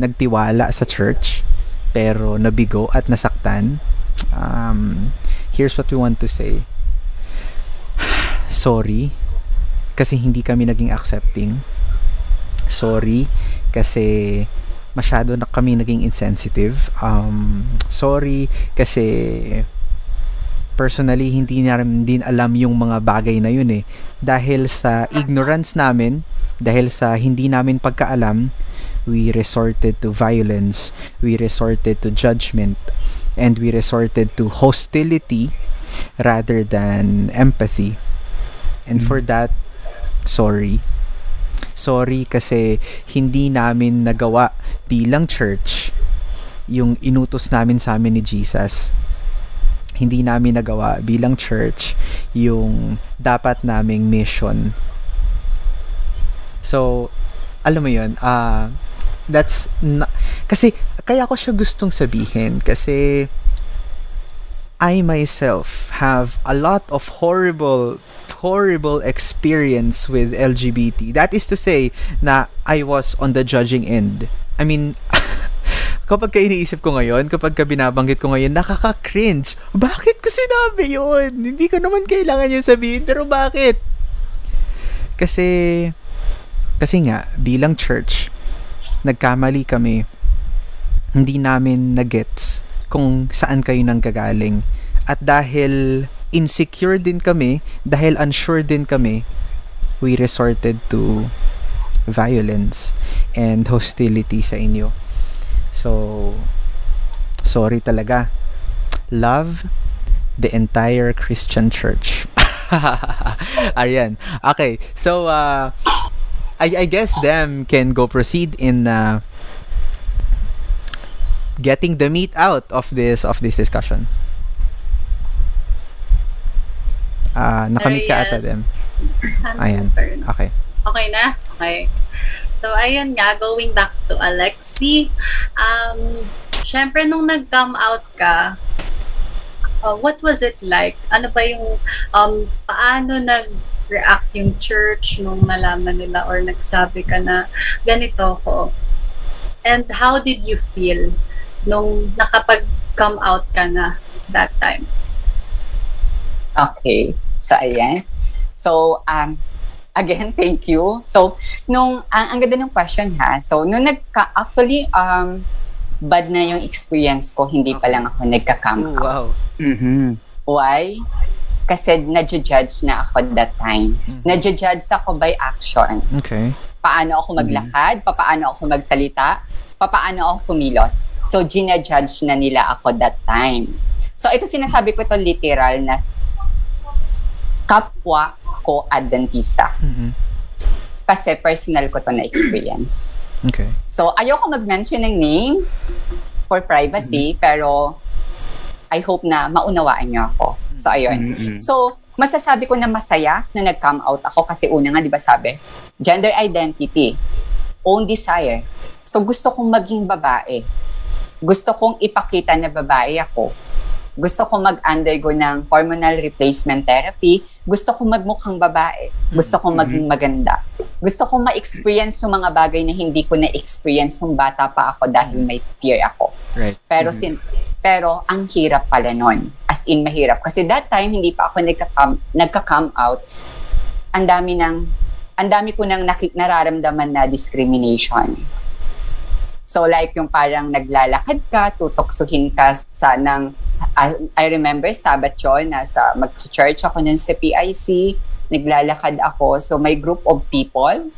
nagtiwala sa church pero nabigo at nasaktan, um, here's what we want to say. Sorry kasi hindi kami naging accepting sorry kasi masyado na kami naging insensitive. Um, sorry kasi personally hindi namin din alam yung mga bagay na yun eh. Dahil sa ignorance namin, dahil sa hindi namin pagkaalam, we resorted to violence, we resorted to judgment, and we resorted to hostility rather than empathy. And mm. for that, sorry sorry kasi hindi namin nagawa bilang church yung inutos namin sa amin ni Jesus. Hindi namin nagawa bilang church yung dapat naming mission. So, alam mo yun, uh, that's, na- kasi, kaya ko siya gustong sabihin kasi I myself have a lot of horrible horrible experience with LGBT. That is to say na I was on the judging end. I mean, kapag ka iniisip ko ngayon, kapag ka binabanggit ko ngayon, nakaka-cringe. Bakit ko sinabi yun? Hindi ko naman kailangan yun sabihin, pero bakit? Kasi, kasi nga, bilang church, nagkamali kami. Hindi namin na-gets kung saan kayo nanggagaling. At dahil insecure din kami, dahil unsure din kami, we resorted to violence and hostility sa inyo. So, sorry talaga. Love the entire Christian church. Ariyan. Okay. So, uh, I, I guess them can go proceed in uh, getting the meat out of this of this discussion. Uh, nakamit ka ata din. Ayan. Okay. Okay na? Okay. So, ayun nga, going back to Alexi, um, syempre nung nag-come out ka, uh, what was it like? Ano ba yung, um, paano nag-react yung church nung nalaman nila or nagsabi ka na ganito ko? And how did you feel nung nakapag-come out ka na that time? Okay. So, ayan. So, um, again, thank you. So, nung, ang, ang ganda ng question ha. So, nung nagka, actually, um, bad na yung experience ko, hindi pa lang ako nagka-come out. Wow. Mm-hmm. Why? Kasi na-judge na ako that time. Mm-hmm. Na-judge ako by action. Okay. Paano ako maglakad, mm-hmm. paano ako magsalita, paano ako kumilos. So, gina-judge na nila ako that time. So, ito sinasabi ko to literal na kapwa ko Adventista. Mm-hmm. Kasi personal ko to na experience. Okay. So, ayoko mag-mention ng name. for privacy, pero I hope na maunawaan niyo ako. So, ayun. Mm-mm. So, masasabi ko na masaya na nag-come out ako kasi una nga, di ba sabi, gender identity, own desire. So, gusto kong maging babae. Gusto kong ipakita na babae ako. Gusto kong mag-undergo ng hormonal replacement therapy. Gusto kong magmukhang babae. Gusto kong maging maganda. Gusto kong ma-experience yung mga bagay na hindi ko na-experience nung bata pa ako dahil may fear ako. Right. Pero Mhm. sin pero ang hirap pala nun. As in mahirap kasi that time hindi pa ako nagka-come, nagka-come out. Ang dami ng ang dami ko nang nakik nararamdaman na discrimination. So like yung parang naglalakad ka, tutoksuhin ka sa ng ah, I remember Sabbath yun, nasa mag-church ako nun sa PIC, naglalakad ako. So may group of people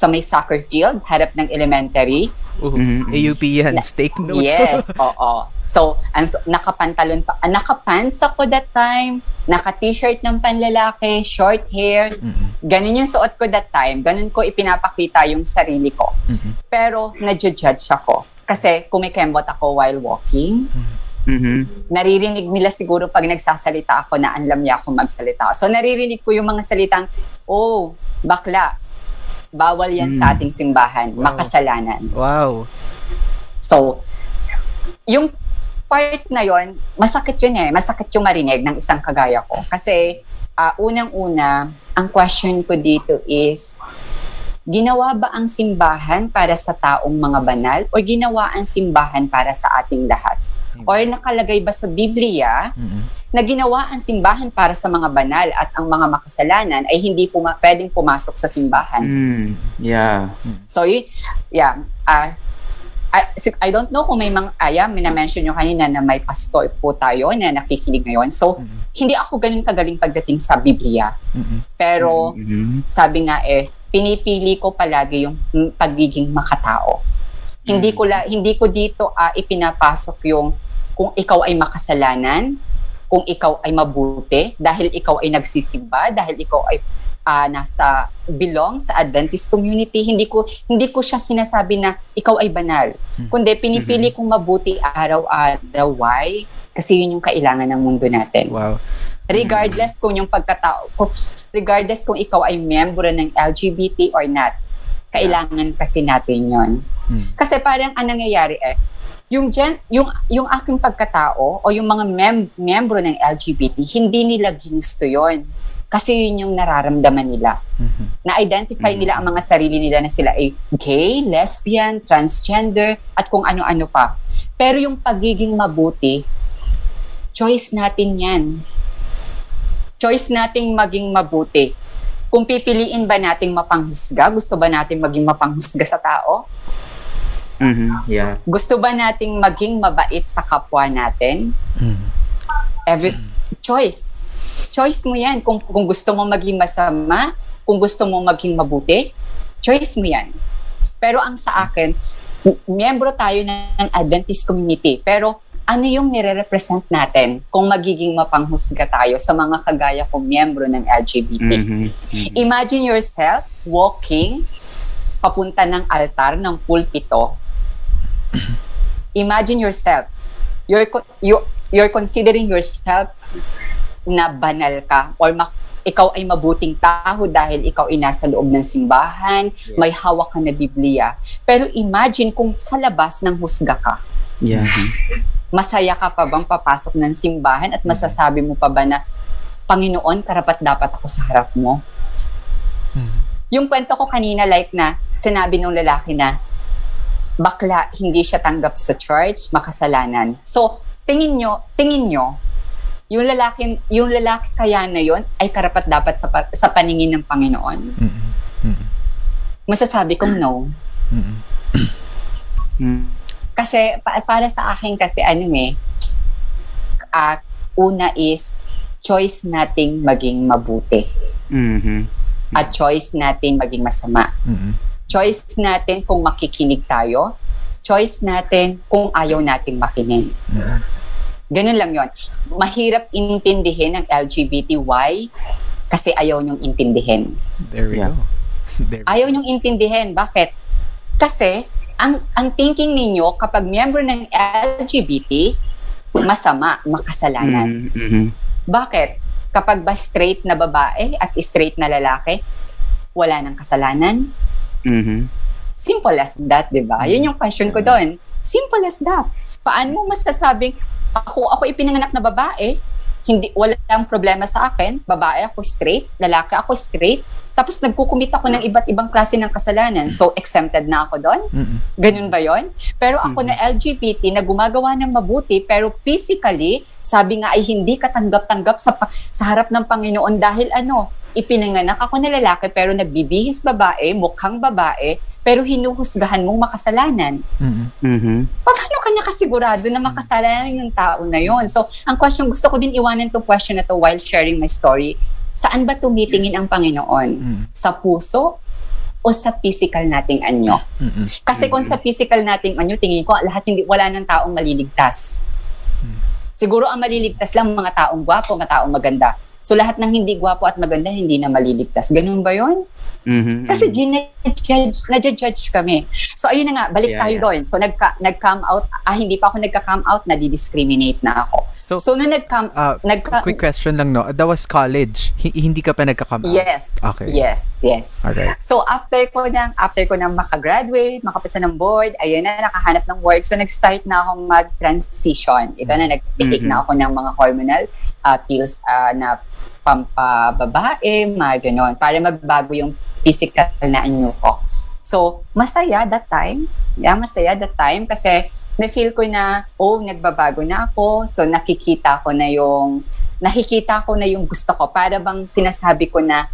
sa may soccer field, harap ng elementary. Uh, Mhm. AUP yan. Na- Take note. Yes, oo. So, ang so, nakapantalon pa, ah, nakapants ako that time, naka-t-shirt ng panlalaki, short hair. Mm-mm. Ganun yung suot ko that time. Ganun ko ipinapakita yung sarili ko. Mhm. Pero, nadjudge ako. Kasi kumikembot ako while walking. Mhm. Naririnig nila siguro pag nagsasalita ako na anlam niya ako magsalita. So, naririnig ko yung mga salitang, oh, bakla, bawal yan sa Mm. ating simbahan, Wow. makasalanan. Wow. So, yung part na yon masakit yun eh. Masakit yung marinig ng isang kagaya ko. Kasi, ah, unang-una, ang question ko dito is, ginawa ba ang simbahan para sa taong mga banal o ginawa ang simbahan para sa ating lahat? Or nakalagay ba sa Biblia Mm-mm. na ginawa ang simbahan para sa mga banal at ang mga makasalanan ay hindi puma- pwedeng pumasok sa simbahan? Mm. Yeah. So, yeah. ah I, si- I don't know kung may mga, aya, may na-mention nyo kanina na may pastor po tayo na nakikinig ngayon. So, Mhm. hindi ako ganun kagaling pagdating sa Biblia. Mm-mm. Pero, Mhm. sabi nga eh, pinipili ko palagi yung mm, pagiging makatao. Hindi ko la, hindi ko dito ah, ipinapasok yung kung ikaw ay makasalanan, kung ikaw ay mabuti, dahil ikaw ay nagsisimba, dahil ikaw ay ah, nasa belong sa Adventist community, hindi ko hindi ko siya sinasabi na ikaw ay banal. Kundi pinipili kong mabuti araw-araw. Why? Kasi yun yung kailangan ng mundo natin Wow. regardless kung yung pagkatao, kung, regardless kung ikaw ay miyembro ng LGBT or not, kailangan kasi natin yon. Mm. Kasi parang ang nangyayari eh, yung gen, yung yung aking pagkatao o yung mga mem- miyembro ng LGBT, hindi nila ginusto yon. Kasi yun yung nararamdaman nila. Mhm. Na-identify Mhm. nila ang mga sarili nila na sila ay gay, lesbian, transgender, at kung ano-ano pa. Pero yung pagiging mabuti, choice natin yan. Choice nating maging mabuti. Kung pipiliin ba nating mapanghusga, gusto ba nating maging mapanghusga sa tao? Mhm. Yeah. Gusto ba nating maging mabait sa kapwa natin? Mhm. Every choice. Choice mo 'yan kung kung gusto mo maging masama, kung gusto mo maging mabuti, choice mo 'yan. Pero ang sa akin, miyembro tayo ng Adventist community, pero ano yung nire-represent natin kung magiging mapanghusga tayo sa mga kagaya kong miyembro ng LGBT? Mhm. Mhm. Imagine yourself walking papunta ng altar ng pulpito. Imagine yourself. You're, you, you're considering yourself na banal ka or ma- ikaw ay mabuting tao dahil ikaw ay nasa loob ng simbahan, may hawak ka na Biblia. Pero imagine kung sa labas ng husga ka, Yeah. masaya ka pa bang papasok ng simbahan at masasabi mo pa ba na, Panginoon, karapat dapat ako sa harap mo? Mhm. Yung kwento ko kanina, like na, sinabi ng lalaki na, bakla, hindi siya tanggap sa church, makasalanan. So, tingin nyo, tingin nyo, yung lalaki, yung lalaki kaya na yon ay karapat dapat sa, sa paningin ng Panginoon? Mhm. Mhm. Masasabi kong no. Mhm. Mhm. Kasi pa- para sa akin kasi ano eh, ah, una is choice nating maging mabuti Mhm. at choice natin maging masama. Mhm. Choice natin kung makikinig tayo, choice natin kung ayaw nating makinig. Ganun lang yon. Mahirap intindihin ang LGBTY kasi ayaw niyong intindihin. There we Yeah. go. There we Ayaw niyong intindihin. Bakit? Kasi ang ang thinking ninyo kapag member ng LGBT masama, makasalanan. Mhm, mhm. Bakit? Kapag ba straight na babae at straight na lalaki, wala nang kasalanan? Mhm. Simple as that, di ba? Yun yung question ko doon. Simple as that. Paano mo masasabing, ako, ako ipinanganak na babae, hindi, walang problema sa akin, babae ako straight, lalaki ako straight, tapos nagkukumit ako ng iba't ibang klase ng kasalanan. So, exempted na ako doon? Ganun ba yon? Pero ako na LGBT na gumagawa ng mabuti pero physically, sabi nga ay hindi katanggap-tanggap sa, sa harap ng Panginoon dahil ano, ipinanganak ako na lalaki pero nagbibihis babae, mukhang babae, pero hinuhusgahan mong makasalanan. Mm-mm. Mhm. Paano ka nakasigurado na makasalanan yung tao na yon? So, ang question, gusto ko din iwanan tong question na to while sharing my story. Saan ba tumitingin ang Panginoon? Mm. Sa puso o sa physical nating anyo? Mm-mm. Kasi kung sa physical nating anyo, tingin ko, lahat hindi, wala ng taong maliligtas. Siguro ang maliligtas lang mga taong gwapo, mga taong maganda. So lahat ng hindi gwapo at maganda, hindi na maliligtas. Ganun ba yon? Mhm, Kasi mhm. ginajudge, nadjudge kami. So ayun na nga, balik Yeah, tayo yeah. doon. So nagka, nag-come out, ah hindi pa ako nagka-come out, nadi-discriminate na ako. So, So, nung nag-come, ah, nagka, quick question lang, no? That was college. Hi- hindi ka pa nagka-come out? yes, Okay. yes, yes. Alright. So after ko nang after ko nang makagraduate, makapasa ng board, ayun na nakahanap ng work. So nag-start na akong mag-transition. Ito na nag-take Mhm. na ako ng mga hormonal uh, pills uh, na pampababae, mga ganon, para magbago yung physical na anyo ko. So, masaya that time. Yeah, masaya that time kasi na-feel ko na, oh, nagbabago na ako. So, nakikita ko na yung, nakikita ko na yung gusto ko. Para bang sinasabi ko na,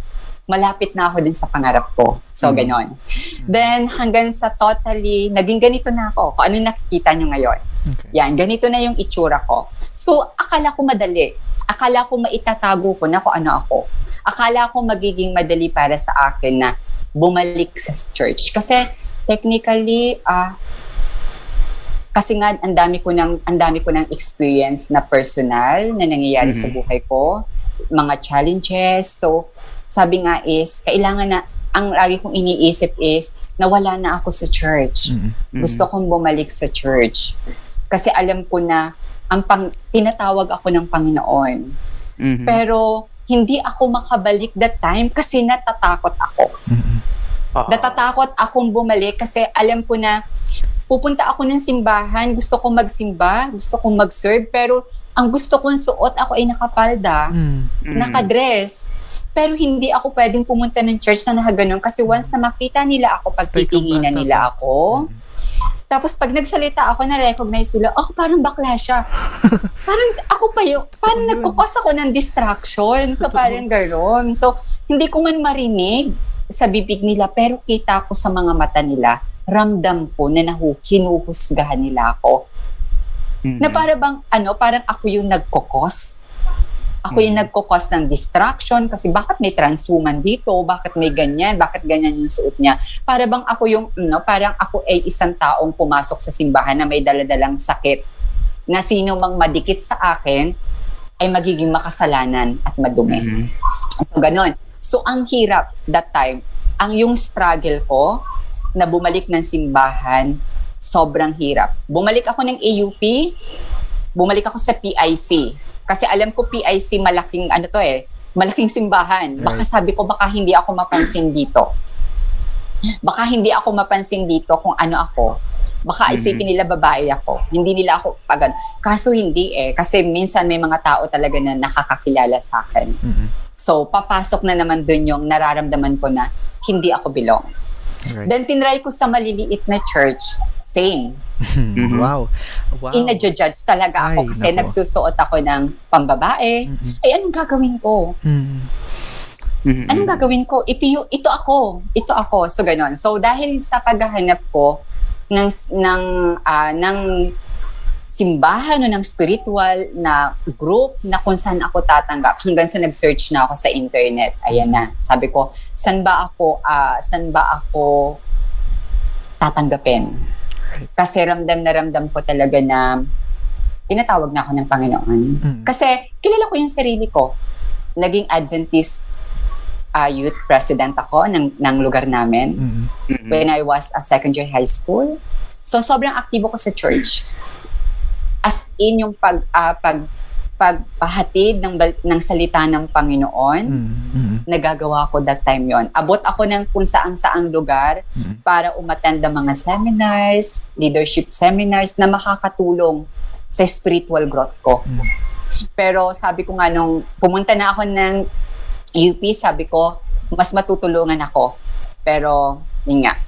malapit na ako din sa pangarap ko. So, Mhm. ganon. Then, hanggang sa totally, naging ganito na ako. Kung ano yung nakikita nyo ngayon. Okay. Yan, ganito na yung itsura ko. So, akala ko madali. Akala ko maitatago ko na kung ano ako. Akala ko magiging madali para sa akin na bumalik sa church. Kasi, technically, ah, kasi nga ang dami ko ng ang dami ko ng experience na personal na nangyayari sa Mhm. buhay ko, mga challenges. So, sabi nga is kailangan na ang lagi kong iniisip is nawala na ako sa church Mm-mm. Mhm. gusto kong bumalik sa church. Kasi alam ko na ang pang, tinatawag ako ng Panginoon. Mhm. Pero hindi ako makabalik that time kasi natatakot ako. Mm-mm. Oo. Natatakot akong bumalik kasi alam ko na pupunta ako ng simbahan, gusto kong magsimba, gusto kong mag-serve, pero ang gusto kong suot ako ay nakapalda, Mm. Mhm. nakadress. Pero hindi ako pwedeng pumunta ng church na nakaganon kasi once na makita nila ako, pagtitinginan nila ako, Tapos pag nagsalita ako, na-recognize sila, oh, parang bakla siya. parang ako pa yung, parang nagkukos ako ng distraction. So parang gano'n. So hindi ko man marinig sa bibig nila, pero kita ko sa mga mata nila, ramdam ko na nahu, hinuhusgahan nila ako. Mhm. Na para bang, ano, parang ako yung nagkukos. Ako yung Mm. nagkukos ng distraction kasi bakit may trans woman dito? Bakit may ganyan? Bakit ganyan yung suot niya? Para bang ako yung, no, parang ako ay isang taong pumasok sa simbahan na may daladalang sakit na sino mang madikit sa akin ay magiging makasalanan at madumi. Mhm. So, ganon. So, ang hirap that time, ang yung struggle ko na bumalik ng simbahan, sobrang hirap. Bumalik ako ng AUP, bumalik ako sa PIC. Kasi alam ko PIC malaking ano to eh, malaking simbahan. Baka sabi ko baka hindi ako mapansin dito. Baka hindi ako mapansin dito kung ano ako. Baka Mhm. isipin nila babae ako. Hindi nila ako pag Kaso hindi eh. Kasi minsan may mga tao talaga na nakakakilala sa akin. Mm-mm. So, papasok na naman dun yung nararamdaman ko na hindi ako belong. Right. Then, tinry ko sa maliliit na church. Same. Mhm. Wow. Wow. Ina-judge talaga ako Ay, kasi nako. nagsusuot ako ng pambabae. Mm-mm. Ay, anong gagawin ko? Mm. Mhm. Anong gagawin ko? Ito, yung, ito ako. Ito ako. So, ganon. So, dahil sa paghahanap ko ng, ng, ah, ng simbahan o ng spiritual na group na kung saan ako tatanggap hanggang sa nag-search na ako sa internet. Ayan na. Sabi ko, saan ba ako, ah, saan ba ako tatanggapin? Kasi ramdam na ramdam ko talaga na tinatawag na ako ng Panginoon. Mm. Kasi kilala ko yung sarili ko. Naging Adventist ah, youth president ako ng, ng lugar namin Mm. Mm-mm. when I was a second year high school. So sobrang aktibo ko sa church. As in yung pag ah, pag pagpahatid ng ng salita ng Panginoon, Mm. Mm. nagagawa ko that time yon. Abot ako ng kung saan-saang lugar Mm. para umattend ng mga seminars, leadership seminars na makakatulong sa spiritual growth ko. Mm. Pero sabi ko nga nung pumunta na ako ng UP, sabi ko, mas matutulungan ako. Pero, yun nga,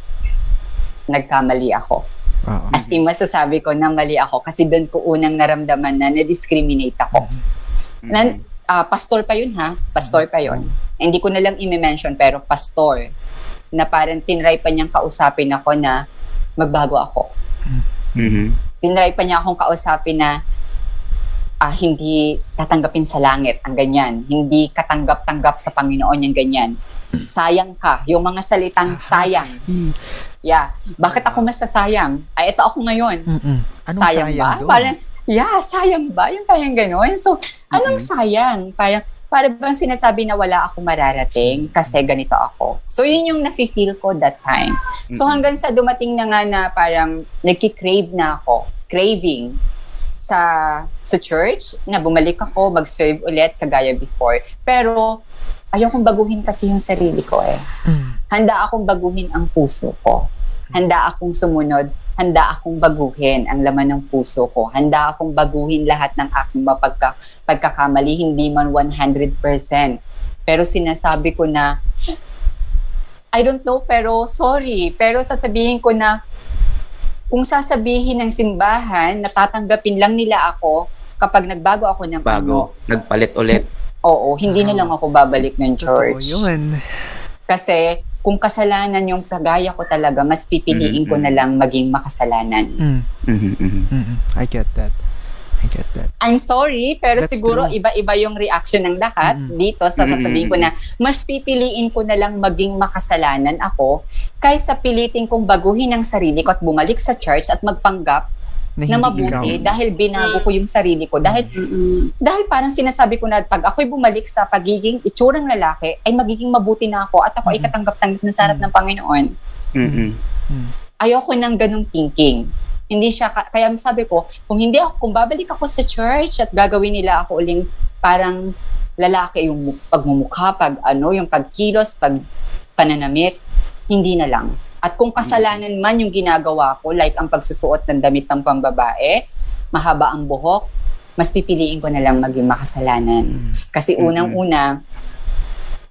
nagkamali ako. Oo. As in, masasabi ko na mali ako kasi doon ko unang naramdaman na na-discriminate ako. Mm-mm. Nan, ah, pastor pa yun ha? Pastor pa yun. Hindi ko na lang i-mention pero pastor na parang tinry pa niyang kausapin ako na magbago ako. Mhm. Tinry pa niya akong kausapin na ah, hindi tatanggapin sa langit ang ganyan. Hindi katanggap-tanggap sa Panginoon yung ganyan. Sayang ka. Yung mga salitang sayang. Yeah. Bakit ako masasayang? Ay, ito ako ngayon. Mm-mm. Anong sayang, sayang, ba? doon? Parang, yeah, sayang ba? Yung parang gano'n. So, anong Mhm. sayang? Parang, para bang sinasabi na wala ako mararating kasi ganito ako. So, yun yung nafe-feel ko that time. So, Mm-mm. hanggang sa dumating na nga na parang nagki-crave na ako, craving sa sa church, na bumalik ako, mag-serve ulit kagaya before. Pero, ayokong baguhin kasi yung sarili ko eh Mm. Handa akong baguhin ang puso ko. Handa akong sumunod, handa akong baguhin ang laman ng puso ko. Handa akong baguhin lahat ng aking mapagka, pagkakamali, hindi man 100%. Pero sinasabi ko na, I don't know, pero sorry. Pero sasabihin ko na, kung sasabihin ng simbahan, natatanggapin lang nila ako kapag nagbago ako ng ano, Bago. Nagpalit ulit. oo, hindi na lang ako babalik ng Totoo church. yun. Kasi kung kasalanan yung kagaya ko talaga, mas pipiliin ko Mhm, na lang maging makasalanan. Mm. Mhm, mhm. Mm-mm. I get that. I get that. I'm sorry, pero That's siguro true. iba-iba yung reaction ng lahat Mhm. dito sa sasabihin ko na mas pipiliin ko na lang maging makasalanan ako kaysa pilitin kong baguhin ang sarili ko at bumalik sa church at magpanggap Na, mabuti ikaw. dahil binago ko yung sarili ko. Dahil Mm-mm. dahil parang sinasabi ko na pag ako'y bumalik sa pagiging itsurang lalaki, ay magiging mabuti na ako at ako ay Mhm. katanggap-tanggap na sa harap Mhm. ng Panginoon. Mhm. ayoko ng ganong thinking. Hindi siya, ka- kaya sabi ko, kung hindi ako, kung babalik ako sa church at gagawin nila ako uling parang lalaki yung mu- pagmumukha, pag ano, yung pagkilos, pag pananamit, hindi na lang. At kung kasalanan man yung ginagawa ko, like ang pagsusuot ng damit ng pambabae, mahaba ang buhok, mas pipiliin ko na lang maging makasalanan. Mm. Kasi unang-una,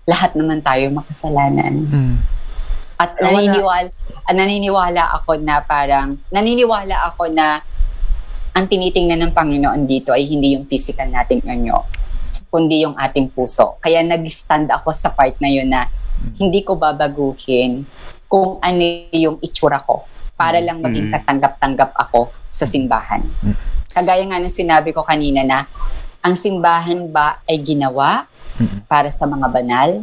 lahat naman tayo makasalanan. Mm. At wala. naniniwala, ah, naniniwala ako na parang, naniniwala ako na ang tinitingnan ng Panginoon dito ay hindi yung physical nating anyo, kundi yung ating puso. Kaya nag-stand ako sa part na yun na hindi ko babaguhin kung ano yung itsura ko para lang maging katanggap-tanggap ako sa simbahan. Mm. Kagaya nga ng sinabi ko kanina na ang simbahan ba ay ginawa Mm. para sa mga banal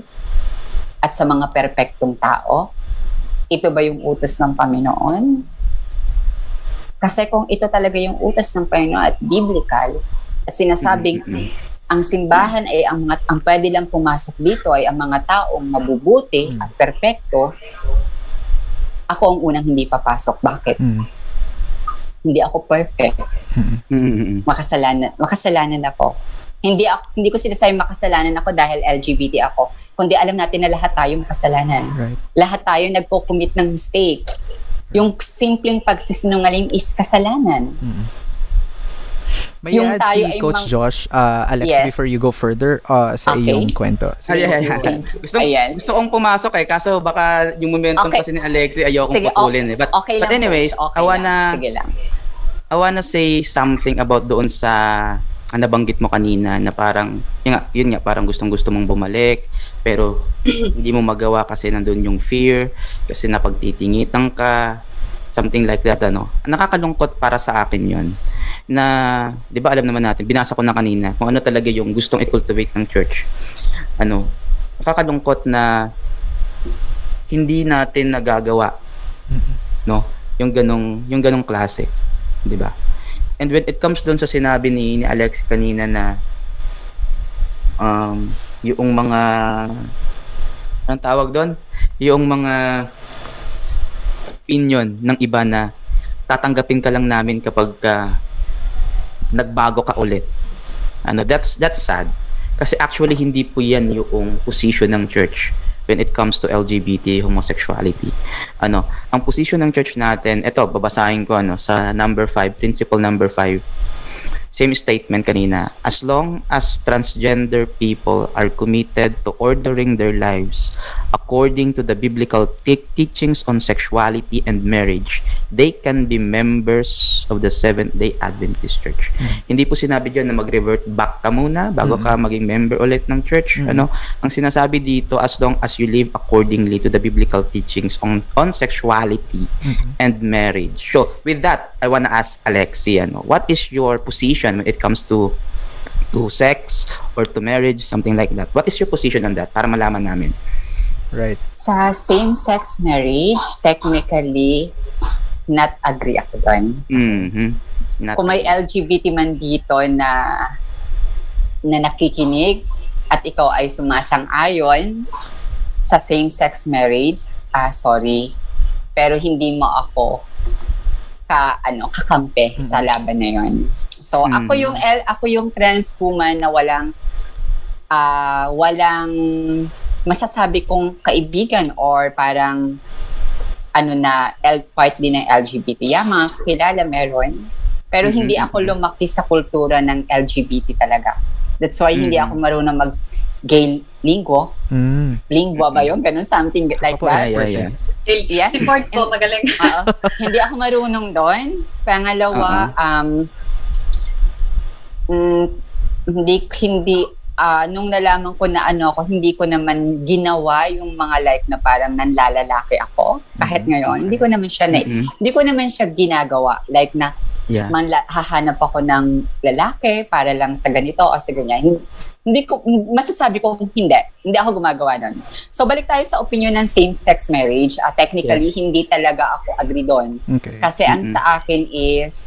at sa mga perpektong tao? Ito ba yung utos ng Panginoon? Kasi kung ito talaga yung utos ng Panginoon at biblical, at sinasabing Mhm. ang simbahan ay ang mga ang pwede lang pumasok dito ay ang mga taong mabubuti Mm. at perpekto, ako ang unang hindi papasok. Bakit? Mm. Hindi ako perfect. Mhm. Makasalanan, makasalanan ako. Hindi ako, hindi ko sinasabi makasalanan ako dahil LGBT ako. Kundi alam natin na lahat tayo makasalanan. Right. Lahat tayo nagko-commit ng mistake. Yung simpleng pagsisinungaling is kasalanan. Mm. May Yung add tayo si Coach mang- Josh, uh, Alex, Yes. before you go further uh, sa Okay. iyong kwento. Ay, ay, ay, ay. Gusto, Ayan. gusto kong pumasok eh, kaso baka yung momentum Okay. kasi ni Alexi ayokong Sige, putulin eh. But, Okay lang. but anyways, Coach. okay I lang. wanna, Sige lang. I wanna say something about doon sa ang nabanggit mo kanina na parang, yun nga, yun nga parang gustong gusto mong bumalik, pero hindi mo magawa kasi nandun yung fear, kasi napagtitingitan ka, something like that, ano. Nakakalungkot para sa akin yon na, di ba alam naman natin, binasa ko na kanina, kung ano talaga yung gustong i-cultivate ng church. Ano, nakakalungkot na hindi natin nagagawa, no? Yung ganong, yung ganong klase, di ba? And when it comes doon sa sinabi ni, ni Alex kanina na um, yung mga anong tawag doon? Yung mga opinion ng iba na tatanggapin ka lang namin kapag ka nagbago ka ulit. Ano, that's that's sad. Kasi actually hindi po 'yan yung position ng church when it comes to LGBT homosexuality. Ano, ang position ng church natin, ito babasahin ko ano sa number 5, principle number 5 same statement kanina, as long as transgender people are committed to ordering their lives according to the biblical te- teachings on sexuality and marriage, they can be members of the Seventh-day Adventist Church. Hindi po sinabi diyan na mag-revert back ka muna bago ka maging member ulit ng church. Ano? Ang sinasabi dito, as long as you live accordingly to the biblical teachings on, on sexuality and marriage. So, with that, I wanna ask Alexi, ano, what is your position when it comes to to sex or to marriage, something like that? What is your position on that? Para malaman namin. Right. Sa same-sex marriage, technically, not agree ako doon. Mhm. Not- Kung may LGBT man dito na na nakikinig at ikaw ay sumasang-ayon sa same-sex marriage, ah sorry, pero hindi mo ako ka ano kakampi sa laban na yon. So ako Mm. yung L, ako yung trans woman na walang ah walang masasabi kong kaibigan or parang ano na L part din ng LGBT. Yeah, mga kilala meron. Pero Mhm, hindi ako lumaki sa kultura ng LGBT talaga. That's why hindi Mhm. ako marunong mag gay linggo. Mm. Lingua ba yun? Ganun, something like Ako po that. expert yeah, yan. Yeah. Support po, magaling. Oo. hindi ako marunong doon. Pangalawa, um, mm, hindi, hindi, ah, nung nalaman ko na ano ako, hindi ko naman ginawa yung mga like na parang nanlalalaki ako. Kahit ngayon, hindi ko naman siya na, Mhm. hindi ko naman siya ginagawa. Like na, Yeah. manla, hahanap ako ng lalaki para lang sa ganito o sa ganyan. Hindi, ko, masasabi ko hindi. Hindi ako gumagawa nun. So, balik tayo sa opinion ng same-sex marriage. Ah, technically, Yes. hindi talaga ako agree doon. Okay. Kasi ang Mhm. sa akin is,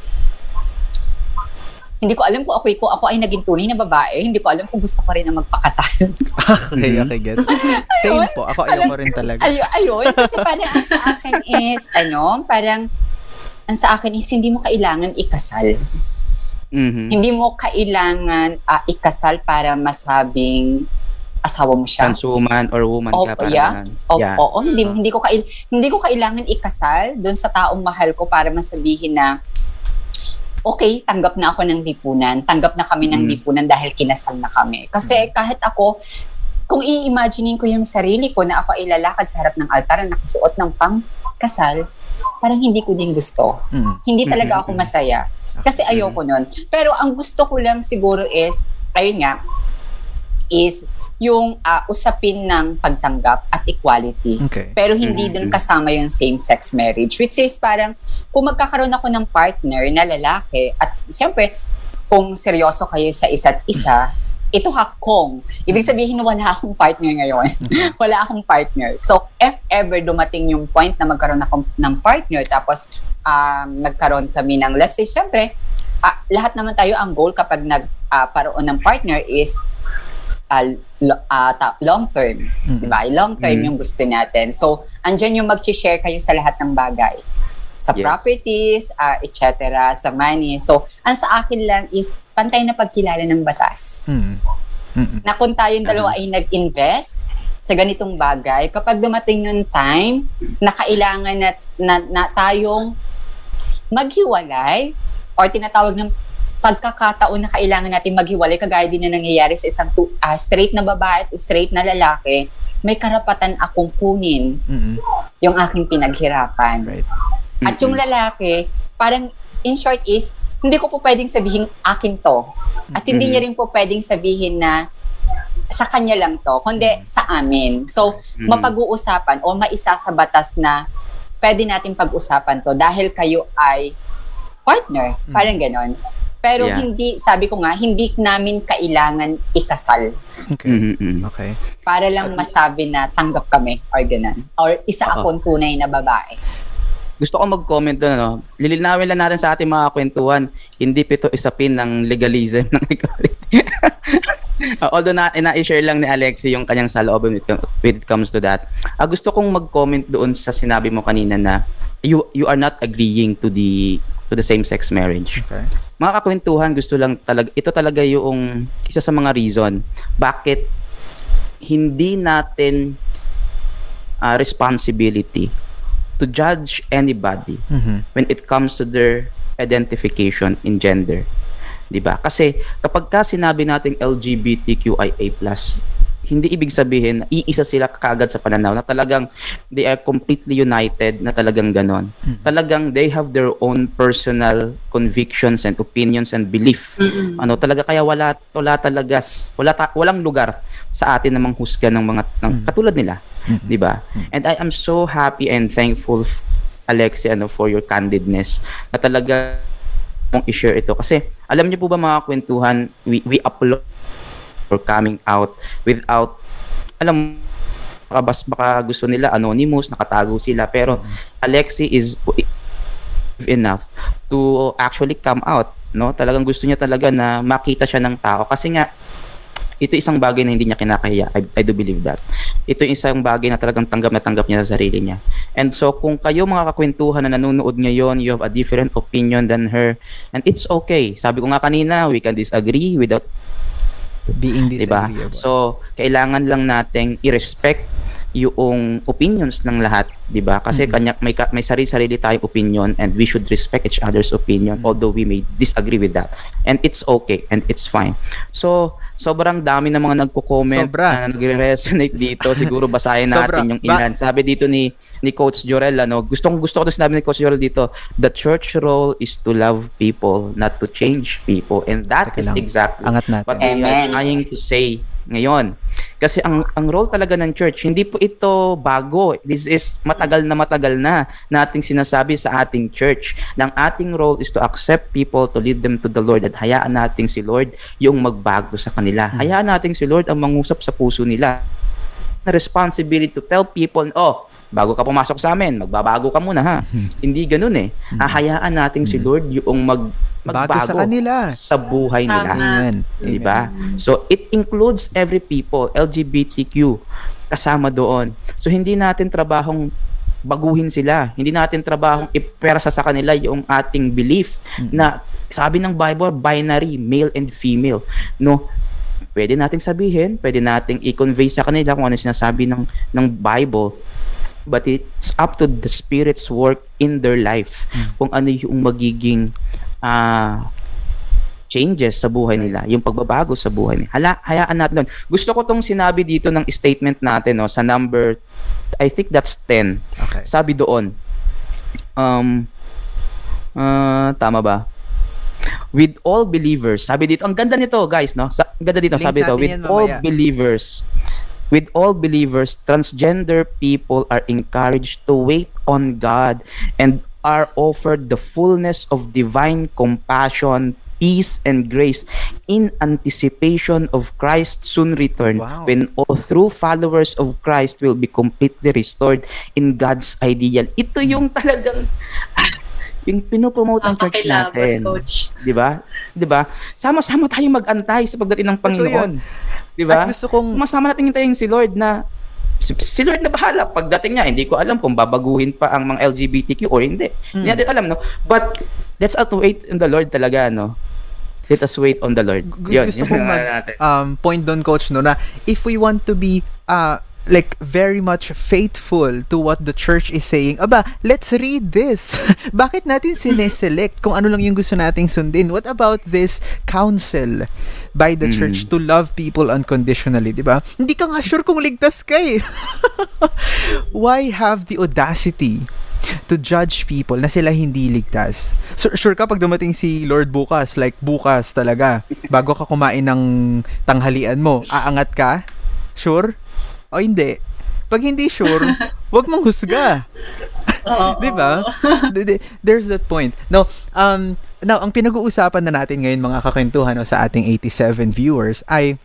hindi ko alam kung ako, kung ako ay naging tunay na babae, hindi ko alam kung gusto ko rin na magpakasal. Okay, Mhm. okay, gets. Same po. Ako ayoko rin talaga. Ay, ayun, kasi parang ang sa akin is, ano, parang, ang sa akin is, hindi mo kailangan ikasal. Mhm. Hindi mo kailangan ah, ikasal para masabing asawa mo siya. Trans woman or woman Oh, ka para yeah. ganun. O, Yeah. Oo, hindi, hindi ko kail, hindi ko kailangan ikasal doon sa taong mahal ko para masabihin na okay, tanggap na ako ng lipunan. Tanggap na kami ng Mm. lipunan dahil kinasal na kami. Kasi kahit ako, kung i-imaginein ko yung sarili ko na ako ay lalakad sa harap ng altar na nakasuot ng pang-kasal, parang hindi ko din gusto. Mm. Hindi talaga Mm-mm. ako masaya. Kasi ayoko nun. Pero ang gusto ko lang siguro is, ayun nga, is yung ah, usapin ng pagtanggap at equality. Okay. Pero hindi Mm-mm. din kasama yung same-sex marriage. Which is parang, kung magkakaroon ako ng partner na lalaki, at siyempre, kung seryoso kayo sa isa't isa, ito hakong. Ibig sabihin, wala akong partner ngayon. wala akong partner. So, if ever dumating yung point na magkaroon ako ng partner, tapos um, nagkaroon kami ng, let's say, syempre, ah, lahat naman tayo ang goal kapag nagparoon ng partner is ah, ah, ta- long term. Mm. Di ba? Long term Mm. yung gusto natin. So, andyan yung mag-share kayo sa lahat ng bagay. Sa Yes. properties, ah, et cetera, sa money. So, ang sa akin lang is pantay na pagkilala ng batas. Mm. Mm. Na kung tayong dalawa ay nag-invest sa ganitong bagay, kapag dumating yung time na kailangan na, na, na tayong maghiwalay or tinatawag ng pagkakataon na kailangan natin maghiwalay kagaya din na nangyayari sa isang tu- ah, straight na babae at straight na lalaki, may karapatan akong kunin Mm. yung aking pinaghirapan. Right. At yung lalaki, parang in short is, hindi ko po pwedeng sabihin akin to. At hindi Mhm. niya rin po pwedeng sabihin na sa kanya lang to, kundi sa amin. So, Mhm. mapag-uusapan o maisa sa batas na pwede natin pag-usapan to dahil kayo ay partner. Mm. Parang ganon. Pero Yeah. hindi, sabi ko nga, hindi namin kailangan ikasal Okay. Mhm, mhm. Okay. para lang masabi na tanggap kami or ganon. Or isa akong tunay na babae. Gusto ko mag-comment doon, ano? Lilinawin lang natin sa ating mga kwentuhan, hindi pito isapin ng legalism ng equality. Uh, although na, na-share lang ni Alexi yung kanyang saloobin when it, when it comes to that. Ah, gusto kong mag-comment doon sa sinabi mo kanina na you you are not agreeing to the to the same-sex marriage. Okay. Mga kakwentuhan, gusto lang talaga, ito talaga yung isa sa mga reason bakit hindi natin ah, responsibility to judge anybody Mhm. when it comes to their identification in gender. 'Di ba? Kasi kapag ka sinabi nating LGBTQIA+, hindi ibig sabihin na iisa sila kaagad sa pananaw na talagang they are completely united na talagang ganon. Talagang they have their own personal convictions and opinions and belief. Ano talaga kaya wala wala talaga wala ta- walang lugar sa atin na manghusga ng mga ng, katulad nila, 'di ba? And I am so happy and thankful Alexi ano for your candidness na talaga mong i-share ito. Kasi alam niyo po ba mga kwentuhan we, we upload or coming out without alam baka, bas, baka gusto nila anonymous nakatago sila. Pero Alexi is enough to actually come out no? Talagang gusto niya talaga na makita siya ng tao. Kasi nga ito isang bagay na hindi niya kinakahiya. I, I do believe that. Ito isang bagay na talagang tanggap na tanggap niya sa sarili niya. And so, kung kayo mga kakwentuhan na nanonood ngayon, you have a different opinion than her, and it's okay. Sabi ko nga kanina, we can disagree without Being Diba? disagreeable. So, kailangan lang nating i-respect yung opinions ng lahat, 'di ba? Kasi kanya may may sarili-sarili tayong opinion and we should respect each other's opinion although we may disagree with that. And it's okay and it's fine. So, sobrang dami ng mga nagko-comment Sobra. na nagre-resonate dito. Siguro basahin Sobra. natin yung Ba- ilan. Sabi dito ni ni Coach Jorel ano, gustong gusto ko to sinabi ni Coach Jorel dito, the church role is to love people, not to change people. And that Teka is lang. exactly Angat natin. what we are Amen. trying to say ngayon. Kasi ang ang role talaga ng church, hindi po ito bago. This is matagal na matagal na nating sinasabi sa ating church. Ang ating role is to accept people, to lead them to the Lord at hayaan nating si Lord yung magbago sa kanila. Hayaan nating si Lord ang mangusap sa puso nila. Na responsibility to tell people, oh, bago ka pumasok sa amin, magbabago ka muna ha. hindi ganun eh. Hahayaan nating si Lord yung mag Bago magbago sa kanila. sa buhay nila. Amen. Di ba? So, it includes every people, LGBTQ, kasama doon. So, hindi natin trabahong baguhin sila. Hindi natin trabahong ipersa sa kanila yung ating belief na sabi ng Bible, binary, male and female. No, pwede nating sabihin, pwede nating i-convey sa kanila kung ano sinasabi ng, ng Bible, but it's up to the Spirit's work in their life kung ano yung magiging ah changes sa buhay nila, yung pagbabago sa buhay nila. Hala, hayaan natin doon. Gusto ko tong sinabi dito ng statement natin no, sa number, I think that's 10. Okay. Sabi doon, um, ah, tama ba? With all believers, sabi dito, ang ganda nito guys, no? Sa, ang ganda dito, Link sabi dito, with all believers, with all believers, transgender people are encouraged to wait on God and are offered the fullness of divine compassion, peace, and grace in anticipation of Christ's soon return Wow. when all true followers of Christ will be completely restored in God's ideal. Ito yung talagang ah, yung pinopromote ng church natin. coach. 'Di ba? 'Di ba? Sama-sama tayong mag-antay sa pagdating ng Panginoon. 'Di ba? Gusto kong Sumasama natin hintayin si Lord na si, Lord na bahala pagdating niya. Hindi ko alam kung babaguhin pa ang mga LGBTQ or hindi. Hindi natin alam, no? But let's out wait in the Lord talaga, no? Let us wait on the Lord. gu- Yun, gusto yun kong mag um, point doon coach no na if we want to be uh like very much faithful to what the church is saying aba let's read this bakit natin sineselect kung ano lang yung gusto nating sundin what about this counsel by the Mm. church to love people unconditionally di ba hindi ka nga sure kung ligtas ka eh why have the audacity to judge people na sila hindi ligtas. Sure, sure ka pag dumating si Lord bukas, like bukas talaga, bago ka kumain ng tanghalian mo, aangat ka? Sure? O hindi? Pag hindi sure, wag mong husga. Di ba? There's that point. Now, um, now, ang pinag-uusapan na natin ngayon mga kakwentuhan no, sa ating 87 viewers ay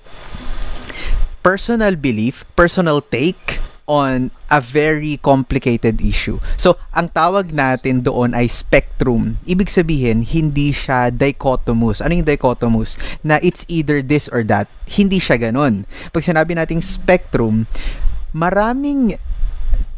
personal belief, personal take on a very complicated issue. So, ang tawag natin doon ay spectrum. Ibig sabihin, hindi siya dichotomous. Ano yung dichotomous? Na it's either this or that. Hindi siya ganun. Pag sinabi nating spectrum, maraming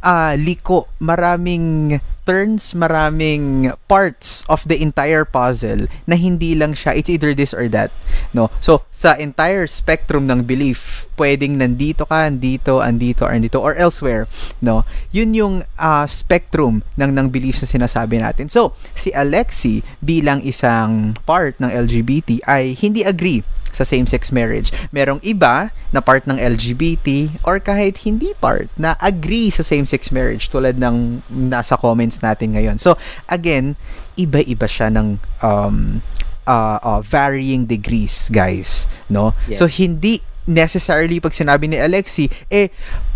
ah, liko, maraming turns, maraming parts of the entire puzzle na hindi lang siya, it's either this or that. No? So, sa entire spectrum ng belief, pwedeng nandito ka, andito, andito, andito, or elsewhere. No? Yun yung ah, spectrum ng, ng beliefs na sinasabi natin. So, si Alexi bilang isang part ng LGBT ay hindi agree sa same-sex marriage. Merong iba na part ng LGBT or kahit hindi part na agree sa same-sex marriage tulad ng nasa comments natin ngayon. So, again, iba-iba siya ng um, uh, uh, varying degrees, guys. No? Yes. So, hindi necessarily pag sinabi ni Alexi, eh,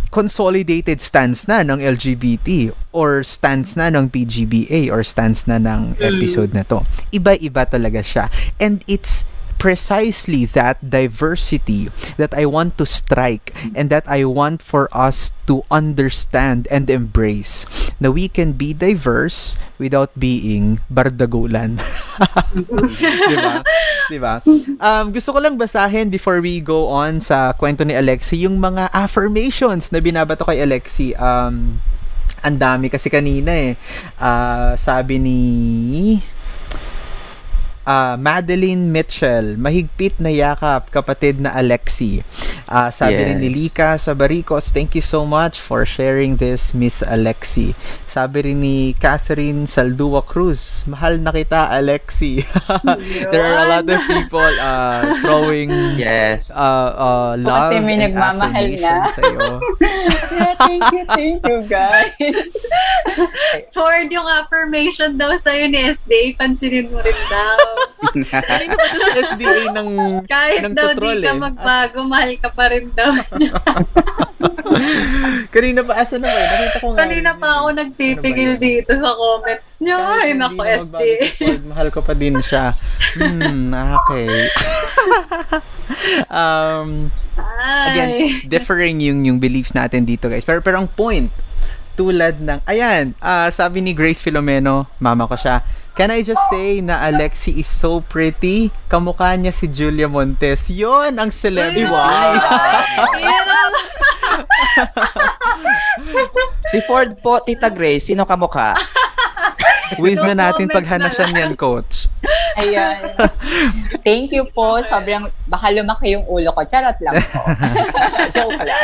consolidated stance na ng LGBT or stance na ng PGBA or stance na ng episode na to. Iba-iba talaga siya. And it's precisely that diversity that I want to strike and that I want for us to understand and embrace na we can be diverse without being bardagulan. di ba? Di ba? Um, gusto ko lang basahin before we go on sa kwento ni Alexi yung mga affirmations na binabato kay Alexi. Um, ang dami kasi kanina eh. Ah, sabi ni ah, Madeline Mitchell, mahigpit na yakap, kapatid na Alexi. Ah, sabi rin ni Yes. Lika Sabaricos, thank you so much for sharing this, Miss Alexi. Sabi rin ni Catherine Saldua Cruz, mahal na kita, Alexi. There are a lot of people uh, throwing Yes. uh, uh, love kasi may and nagmamahal na. affirmation sa'yo. yeah, thank you, thank you, guys. Ford yung affirmation daw sa'yo ni SDA, pansinin mo rin daw. Pa to sa SDA ng Kahit ng daw tutrol di ka eh. magbago, mahal ka pa rin daw. Kanina pa, asa na ba? Nakita ko nga. Kanina pa ako nagpipigil Ano ba dito sa comments nyo. Kahit Ay, hindi naku, na magbago SDA. si Ford, mahal ko pa din siya. Hmm, okay. um, again, differing yung yung beliefs natin dito, guys. Pero pero ang point tulad ng ayan, ah, sabi ni Grace Filomeno, mama ko siya. Can I just say na Alexi is so pretty? Kamukha niya si Julia Montes. Yon ang celebrity. Ang- Si Ford po, Tita Grace, sino kamukha? Wiz na natin Comment paghanasan yan, coach. Ayan. Thank you po. Sobrang, baka lumaki yung ulo ko. Charot lang po. Joke lang.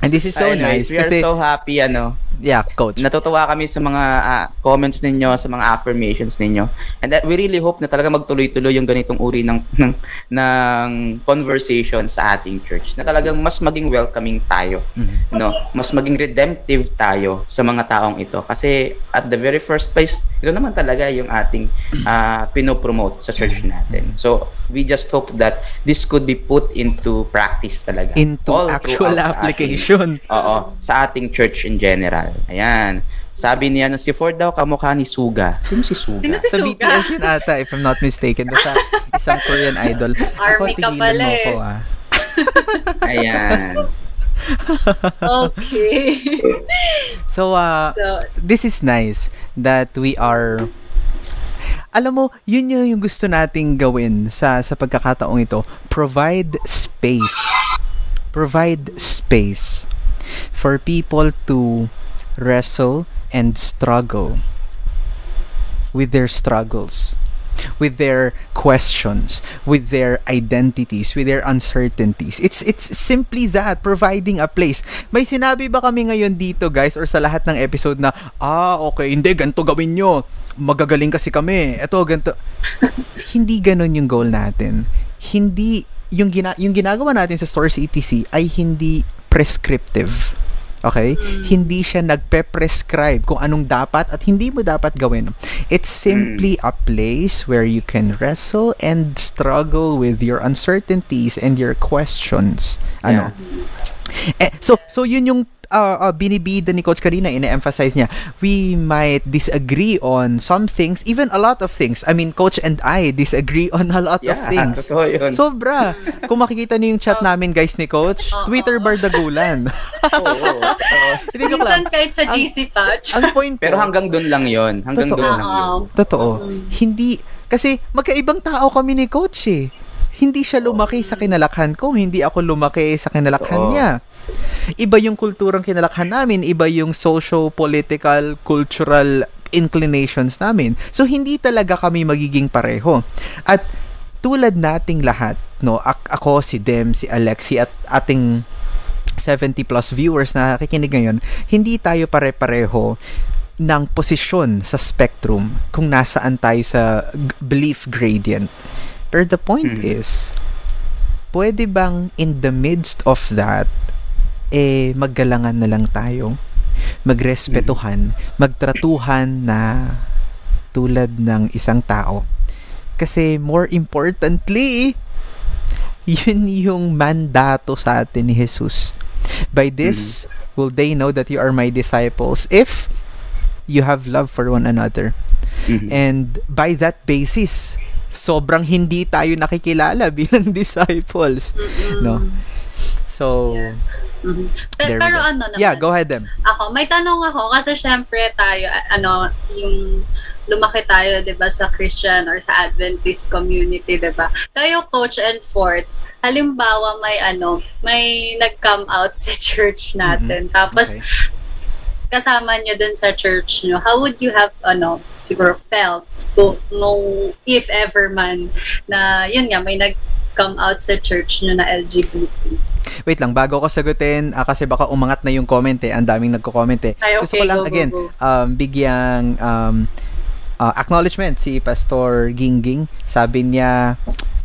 And this is so nice we are kasi so happy, ano. Yeah, coach. Natutuwa kami sa mga ah, comments ninyo, sa mga affirmations ninyo. And that we really hope na talaga magtuloy-tuloy yung ganitong uri ng, ng, ng conversation sa ating church. Na talagang mas maging welcoming tayo. Mhm. No? Mas maging redemptive tayo sa mga taong ito. Kasi at the very first place, ito naman talaga yung ating ah, pinopromote sa church natin. So, we just hope that this could be put into practice talaga. Into All actual application. ating- oo, sa ating church in general. Ayan. Sabi niya na si Ford daw kamukha ni Suga. Sino si Suga? Sino si Sa Suga? BTS yun ata, if I'm not mistaken. Basta isang Korean idol. Army ka tigilan pala mo eh. ko, ah. Ayan. Okay. So, uh, so, this is nice that we are alam mo, yun yun yung gusto nating gawin sa sa pagkakataong ito. Provide space. Provide space for people to wrestle and struggle with their struggles, with their questions, with their identities, with their uncertainties. It's it's simply that providing a place. May sinabi ba kami ngayon dito, guys, or sa lahat ng episode na ah, okay, hindi ganto gawin nyo. Magagaling kasi kami. Ito ganto. hindi ganon yung goal natin. Hindi yung gina, yung ginagawa natin sa Stores ETC ay hindi prescriptive. Okay? Hindi siya nagpe-prescribe kung anong dapat at hindi mo dapat gawin. It's simply a place where you can wrestle and struggle with your uncertainties and your questions. Ano? Eh, so so yun yung uh, uh, binibida ni Coach Karina, ina-emphasize niya, we might disagree on some things, even a lot of things. I mean, Coach and I disagree on a lot of Yeah, things. totoo yun. Sobra. Kung makikita niyo yung chat namin, guys, ni Coach. Twitter bardagulan. Oo, oo, oo. Hindi, joke lang. Kahit sa Ang- GC patch. Ang point ko, Pero hanggang doon lang yon Hanggang doon lang yun. Oo. Totoo. Mm. Hindi, kasi magkaibang tao kami ni Coach eh. Hindi siya lumaki sa kinalakhan ko, hindi ako lumaki sa kinalakhan Oo. niya. Iba yung kulturang kinalakhan namin, iba yung socio-political, cultural inclinations namin. So, hindi talaga kami magiging pareho. At tulad nating lahat, no, ak- ako, si Dem, si Alexi, at ating 70 plus viewers na nakikinig ngayon, hindi tayo pare-pareho ng posisyon sa spectrum kung nasaan tayo sa belief gradient. Pero the point Mhm. is, pwede bang in the midst of that, eh, maggalangan na lang tayo? Magrespetuhan, magtratuhan na tulad ng isang tao. Kasi more importantly, yun yung mandato sa atin ni Jesus. By this, will they know that you are my disciples if you have love for one another. Mhm. And by that basis, sobrang hindi tayo nakikilala bilang disciples. No? So, Yes. Mhm. We pero go. ano naman, yeah, go ahead them. ako, may tanong ako kasi syempre tayo, ano, yung lumaki tayo, 'di ba, sa Christian or sa Adventist community, 'di ba? Kayo coach and Fort, halimbawa may ano, may nag-come out sa church natin. Tapos Okay. kasama nyo dun sa church nyo, how would you have, ano, siguro felt to know, if ever man, na yun nga, may nag-come out sa church nyo na LGBT? Wait lang, bago ko sagutin, ah, kasi baka umangat na yung comment eh. Ang daming nagko-comment eh. Ay, Gusto okay, ko lang, go, go, again, go. um, bigyang um, uh, acknowledgement si Pastor Gingging. Sabi niya,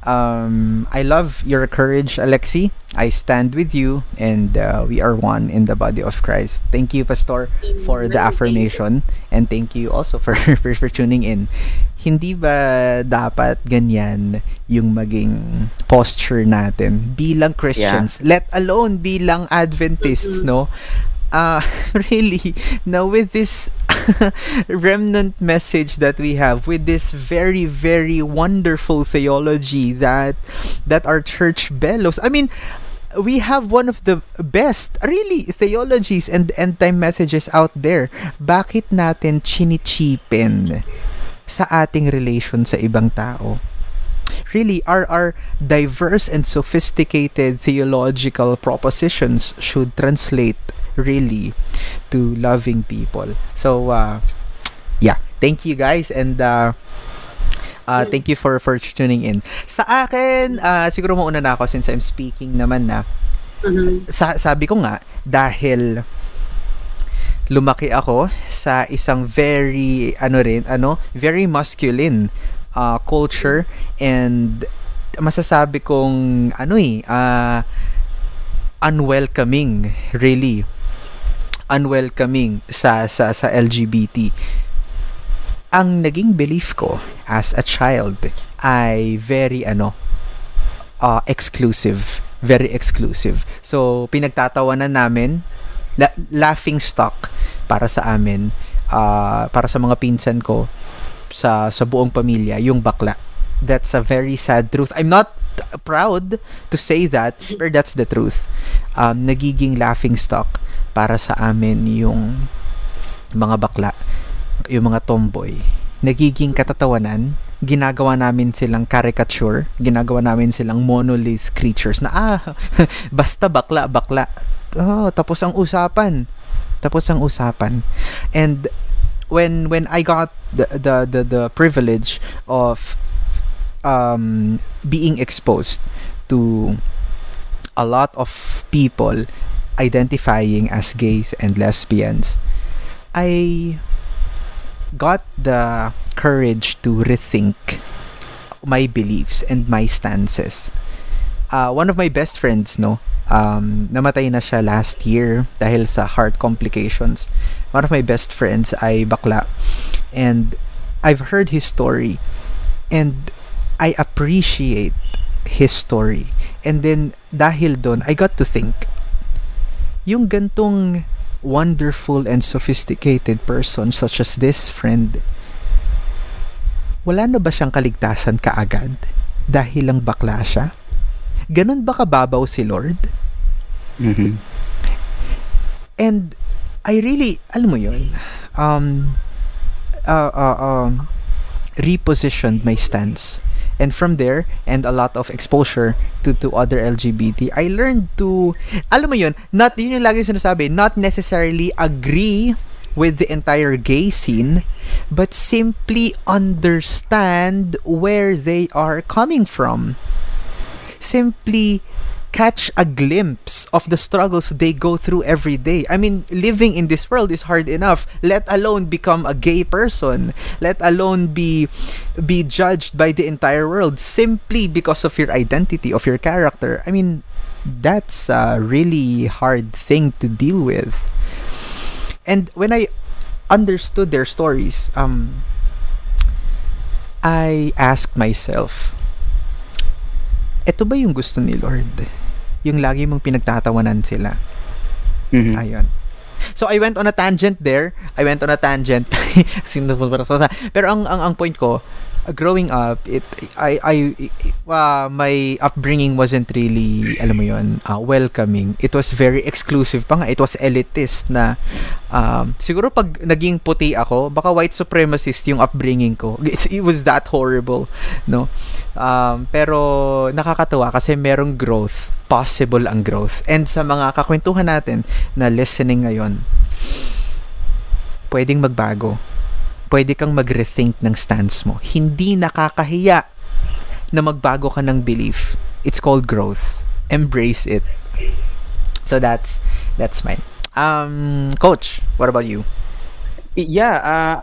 um, I love your courage, Alexi. I stand with you and uh, we are one in the body of Christ. Thank you, Pastor, for the affirmation and thank you also for, for, for tuning in. Hindi ba dapat ganyan yung maging posture natin bilang Christians, let alone bilang Adventists, no? uh, really, now with this remnant message that we have, with this very, very wonderful theology that that our church bellows. I mean, we have one of the best, really, theologies and end time messages out there. Bakit natin chinichipin sa ating relation sa ibang tao? really our our diverse and sophisticated theological propositions should translate really to loving people so uh yeah thank you guys and uh Uh, thank you for for tuning in. Sa akin, uh, siguro mauna na ako since I'm speaking naman na. Mhm. Sa, sabi ko nga, dahil lumaki ako sa isang very, ano rin, ano, very masculine uh, culture and masasabi kong, ano eh, uh, unwelcoming, really. Unwelcoming sa, sa, sa LGBT. Ang naging belief ko as a child ay very, ano, uh, exclusive. Very exclusive. So, pinagtatawanan namin, la- laughing stock para sa amin, uh, para sa mga pinsan ko, sa sa buong pamilya, yung bakla. That's a very sad truth. I'm not proud to say that, but that's the truth. Um, nagiging laughing stock para sa amin yung mga bakla, yung mga tomboy. Nagiging katatawanan, ginagawa namin silang caricature, ginagawa namin silang monolith creatures na ah, basta bakla, bakla. Oh, tapos ang usapan. Tapos ang usapan. And when when I got the the the, the privilege of um being exposed to a lot of people identifying as gays and lesbians, I got the courage to rethink my beliefs and my stances. Uh, one of my best friends, no, um, namatay na siya last year dahil sa heart complications. One of my best friends ay bakla. And I've heard his story. And I appreciate his story. And then, dahil doon, I got to think, yung gantong wonderful and sophisticated person such as this friend, wala na ba siyang kaligtasan kaagad dahil lang bakla siya? Ganon ba kababaw si Lord? Mhm. And I really, alam mo yun, um, uh, uh, um, repositioned my stance. And from there, and a lot of exposure to, to other LGBT, I learned to, alam mo yun, not, yun yung lagi sinasabi, not necessarily agree with the entire gay scene, but simply understand where they are coming from. Simply catch a glimpse of the struggles they go through every day. I mean, living in this world is hard enough, let alone become a gay person, let alone be be judged by the entire world simply because of your identity, of your character. I mean, that's a really hard thing to deal with. And when I understood their stories, um I asked myself, ito ba yung gusto ni Lord? Yung lagi mong pinagtatawanan sila. Mhm. Ayun. So I went on a tangent there. I went on a tangent. Pero ang ang ang point ko, growing up, it I I uh, my upbringing wasn't really alam mo 'yon, uh, welcoming. It was very exclusive pa nga. It was elitist na um, siguro pag naging puti ako, baka white supremacist yung upbringing ko. It's, it was that horrible, no? Um, pero nakakatuwa kasi merong growth, possible ang growth. And sa mga kakwentuhan natin na listening ngayon, pwedeng magbago. Pwede kang mag-rethink ng stance mo. Hindi nakakahiya na magbago ka ng belief. It's called growth. Embrace it. So that's that's mine. Um, coach, what about you? Yeah, uh,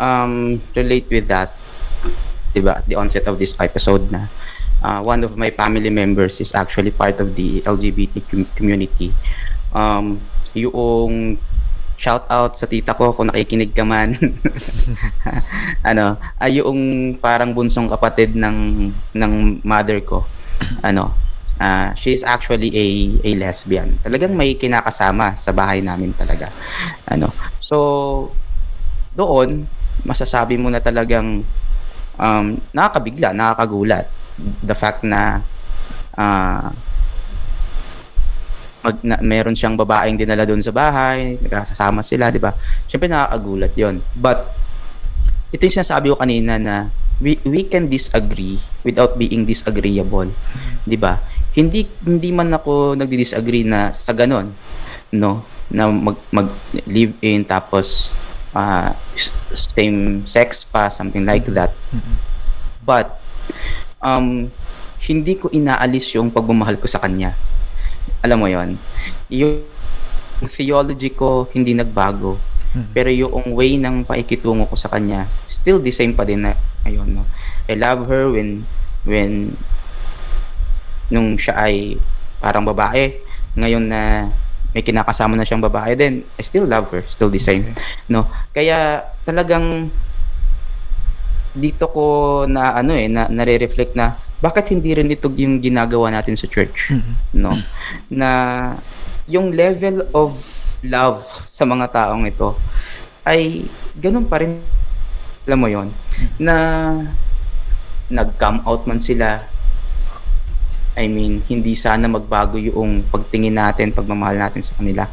um, relate with that. Diba, the onset of this episode na uh, one of my family members is actually part of the LGBT com- community. Um, yung shout out sa tita ko kung nakikinig ka man. ano, ay yung parang bunsong kapatid ng ng mother ko. Ano, ah she is actually a a lesbian. Talagang may kinakasama sa bahay namin talaga. Ano. So doon masasabi mo na talagang um, nakakabigla, nakakagulat. The fact na ah mag, na, meron siyang babaeng dinala doon sa bahay, nagkasama sila, di ba? Siyempre nakakagulat yon But, ito yung sinasabi ko kanina na we, we can disagree without being disagreeable. Di ba? Hindi, hindi man ako nagdi-disagree na sa ganon, no? Na mag, mag live in tapos s- same sex pa, something like that. But, um, hindi ko inaalis yung pagmamahal ko sa kanya. Alam mo yon Yung theology ko hindi nagbago. Mhm. Pero yung way ng paikitungo ko sa kanya, still the same pa din na ayun, no. I love her when when nung siya ay parang babae. Ngayon na may kinakasama na siyang babae din, I still love her, still the same. No. Kaya talagang dito ko na ano eh na nare-reflect na bakit hindi rin ito yung ginagawa natin sa church no? Na yung level of love sa mga taong ito ay ganun pa rin. Alam mo yon na nag-come out man sila I mean hindi sana magbago yung pagtingin natin pagmamahal natin sa kanila.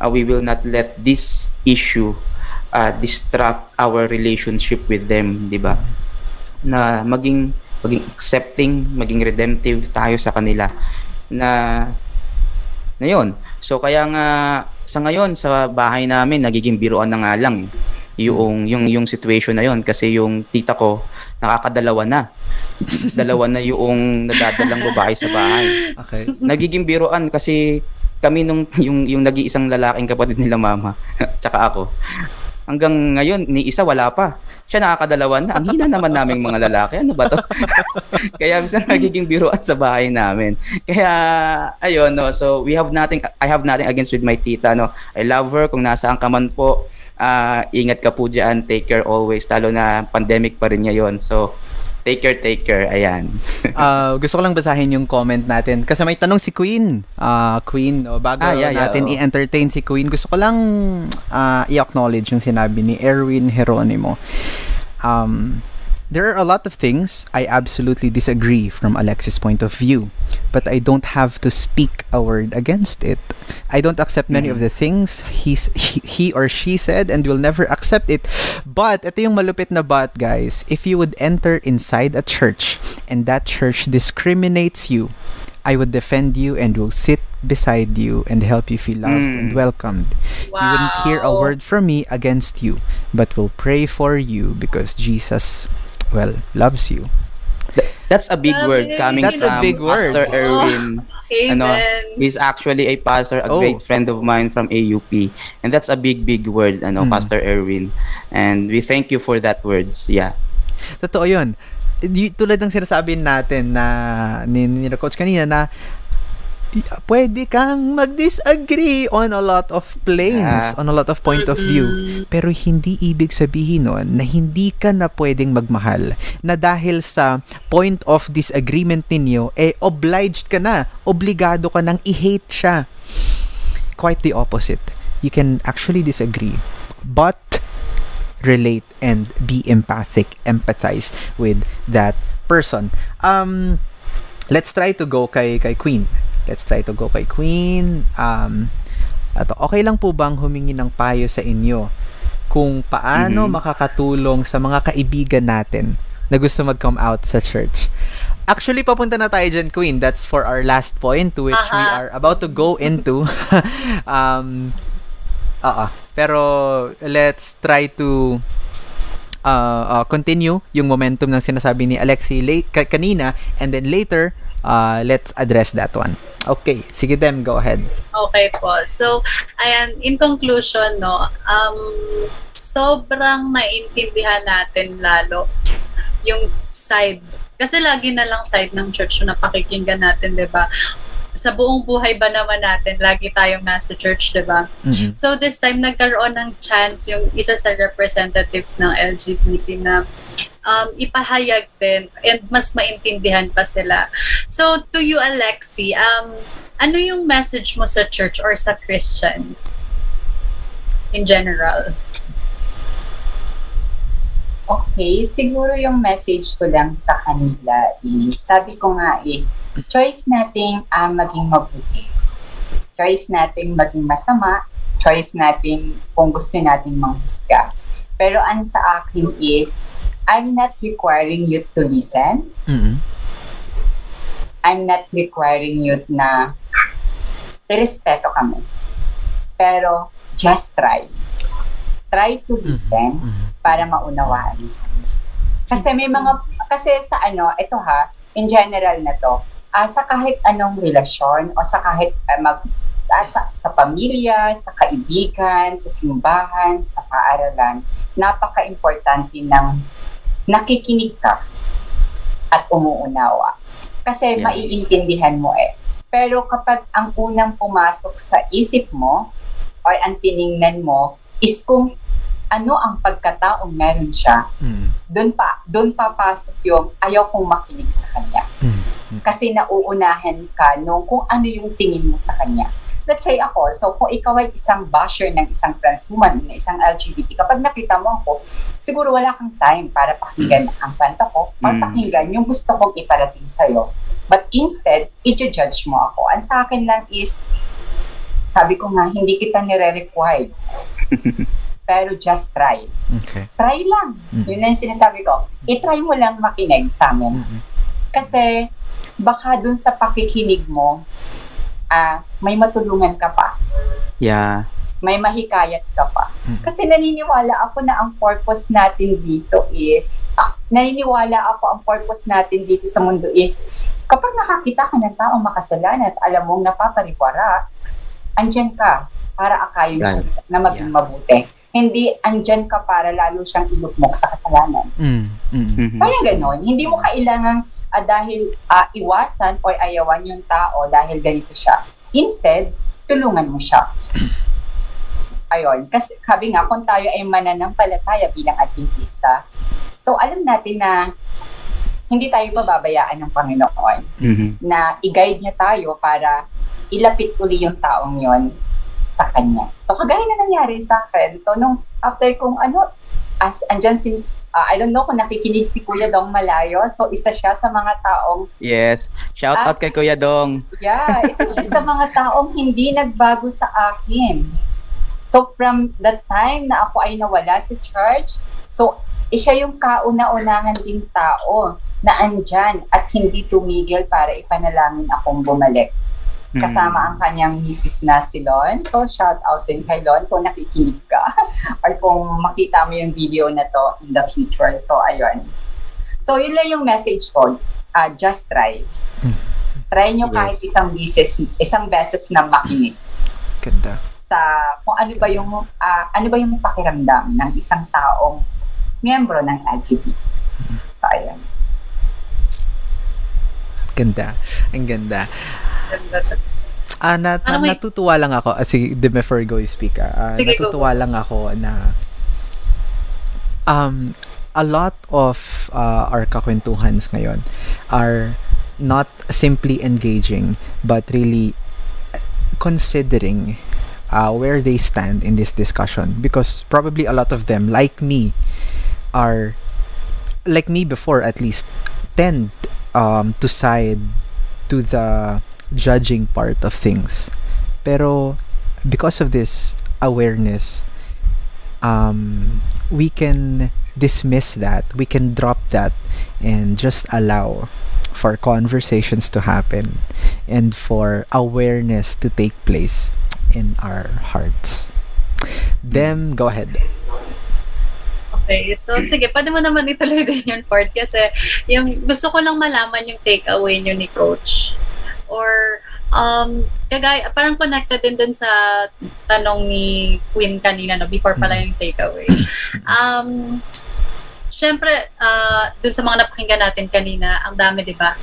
Uh, we will not let this issue uh, distract our relationship with them, 'di ba? Na maging maging accepting, maging redemptive tayo sa kanila na na yun. So kaya nga sa ngayon sa bahay namin nagiging biruan na nga lang yung yung yung situation na yon kasi yung tita ko nakakadalawa na. Dalawa na yung nadadalang babae sa bahay Okay. nagiging biruan kasi kami nung yung yung nag-iisang lalaking kapatid nila mama tsaka ako hanggang ngayon ni isa wala pa. Siya nakakadalawa na. Ang hina naman naming mga lalaki. Ano ba to? Kaya minsan nagiging biruan sa bahay namin. Kaya ayun no. So we have nothing I have nothing against with my tita no. I love her kung nasaan ka man po. Ah, ingat ka po diyan take care always. Talo na pandemic pa rin ngayon. So Take care, take care. Ayan. Ah, gusto ko lang basahin yung comment natin kasi may tanong si Queen. Ah, Queen, o bago Ah, yeah, yeah, natin oo. i-entertain si Queen, gusto ko lang ah, i-acknowledge yung sinabi ni Erwin Heronimo. Um, there are a lot of things I absolutely disagree from Alexis' point of view, but I don't have to speak a word against it. I don't accept many of the things he's, he, he or she said and will never accept it. But, ito yung malupit na but, guys. If you would enter inside a church and that church discriminates you, I would defend you and will sit beside you and help you feel loved and Mm. welcomed. You wouldn't hear a word from me against you, but will pray for you because Jesus, well, loves you. That's a big Grabe. word coming That's a from big word. Pastor Erwin. Amen. Ano, He's actually a pastor, a Oh. great friend of mine from AUP. And that's a big, big word, ano, Mm. Pastor Erwin. And we thank you for that words. Yeah. Totoo yun. Di, tulad ng sinasabi natin na ni, ni Coach kanina na pwede kang mag-disagree on a lot of planes, Yeah. on a lot of point of view. Pero hindi ibig sabihin nun na hindi ka na pwedeng magmahal. Na dahil sa point of disagreement ninyo, eh obliged ka na, obligado ka nang i-hate siya. Quite the opposite. You can actually disagree. But relate and be empathic, empathize with that person. Um, let's try to go kay kay Queen. Let's try to go kay Queen. Um, ato, okay lang po bang humingi ng payo sa inyo kung paano Mhm. makakatulong sa mga kaibigan natin na gusto mag-come out sa church? Actually, papunta na tayo dyan, Queen. That's for our last point to which we Aha. are about to go into. um, Oo. Pero let's try to uh, uh, continue yung momentum ng sinasabi ni Alexi late, ka- kanina and then later uh, let's address that one. Okay, sige Dem, go ahead. Okay po. So, ayan, in conclusion, no, um, sobrang naintindihan natin lalo yung side. Kasi lagi na lang side ng church na napakikinggan natin, di ba? Sa buong buhay ba naman natin, lagi tayong nasa church, di ba? Mhm. So this time nagkaroon ng chance yung isa sa representatives ng LGBT na um, ipahayag din and mas maintindihan pa sila. So to you Alexi, um, ano yung message mo sa church or sa Christians in general? Okay, siguro yung message ko lang sa kanila is, sabi ko nga eh, choice nating ang maging mabuti. Choice nating maging masama. Choice nating kung gusto nating manghusga. Pero ang sa akin is, I'm not requiring you to listen. Mhm. I'm not requiring you na respeto kami. Pero just try. Try to listen para maunawaan. Kasi may mga, kasi sa ano, ito ha, in general na to, ah, sa kahit anong relasyon o sa kahit ah, mag, ah, sa, sa pamilya, sa kaibigan, sa simbahan, sa paaralan, napaka-importante ng nakikinig ka at umuunawa. Kasi Yeah. maiintindihan mo eh. Pero kapag ang unang pumasok sa isip mo or ang tiningnan mo is kung ano ang pagkataong meron siya, Mhm. doon pa doon papasok yung ayaw kong makinig sa kanya. Mhm. Kasi nauunahan ka nung kung ano yung tingin mo sa kanya. Let's say ako, so kung ikaw ay isang basher ng isang transhuman, ng isang LGBT, kapag nakita mo ako, siguro wala kang time para pakinggan ang kwento ko or Mm. pakinggan yung gusto kong iparating sa'yo. But instead, i-judge mo ako. Ang sa akin lang is, sabi ko nga, hindi kita nire-require. Pero just try. Okay. Try lang. Mm. Yun na yung sinasabi ko. I-try mo lang makinig sa amin. Mhm. Kasi baka dun sa pakikinig mo, ah, may matulungan ka pa. Yeah. May mahikayat ka pa. Mm. Kasi naniniwala ako na ang purpose natin dito is, ah, naniniwala ako ang purpose natin dito sa mundo is, kapag nakakita ka ng taong makasalanan at alam mong napapariwara, andyan ka para akayin siya na maging mabuti. Hindi andyan ka para lalo siyang ilukmok sa kasalanan. Mhm. Mhm. Parang ganon. Hindi mo kailangang ah, dahil ah, iwasan or ayawan yung tao dahil ganito siya. Instead, tulungan mo siya. Ayun. Kasi sabi nga, kung tayo ay mananampalataya bilang Adventista, so alam natin na hindi tayo pababayaan ng Panginoon Mhm. na i-guide niya tayo para ilapit uli yung taong yon sa kanya. So, kagaya na nangyari sa akin. So, nung after kong ano, as andyan si, ah, I don't know kung nakikinig si Kuya Dong Malayo. So, isa siya sa mga taong, Yes. Shout out kay Kuya Dong. yeah, isa siya sa mga taong hindi nagbago sa akin. So, from the time na ako ay nawala sa church, so, eh, siya yung kauna-unahan ding tao na andyan at hindi tumigil para ipanalangin akong bumalik. Mhm. Kasama ang kanyang misis na si Lon. So, shout out din kay Lon kung nakikinig ka or kung makita mo yung video na to in the future. So, ayun. So, yun lang yung message ko. Ah, just try. Try nyo kahit isang beses, isang beses na makinig Ganda. sa kung ano ba yung ah, ano ba yung pakiramdam ng isang taong miyembro ng LGBT. So, ayun. Ganda. Ang ganda. Ah, na, Ano may- natutuwa lang ako. Ah, sige, before go speak, ah, ah, Sige, go. natutuwa lang ako na um, a lot of uh, our kakwentuhans ngayon are not simply engaging but really considering uh, where they stand in this discussion because probably a lot of them like me are like me before at least tend um, to side to the judging part of things. Pero because of this awareness um, we can dismiss that. We can drop that and just allow for conversations to happen and for awareness to take place in our hearts. Them go ahead. Okay, so sige, pwede mo naman ituloy din yung part kasi yung gusto ko lang malaman yung takeaway nyo ni Coach. Or, um, kagaya, parang connected din dun sa tanong ni Queen kanina, no, before pala yung takeaway. Um, Siyempre, ah, dun sa mga napakinggan natin kanina, ang dami, di ba?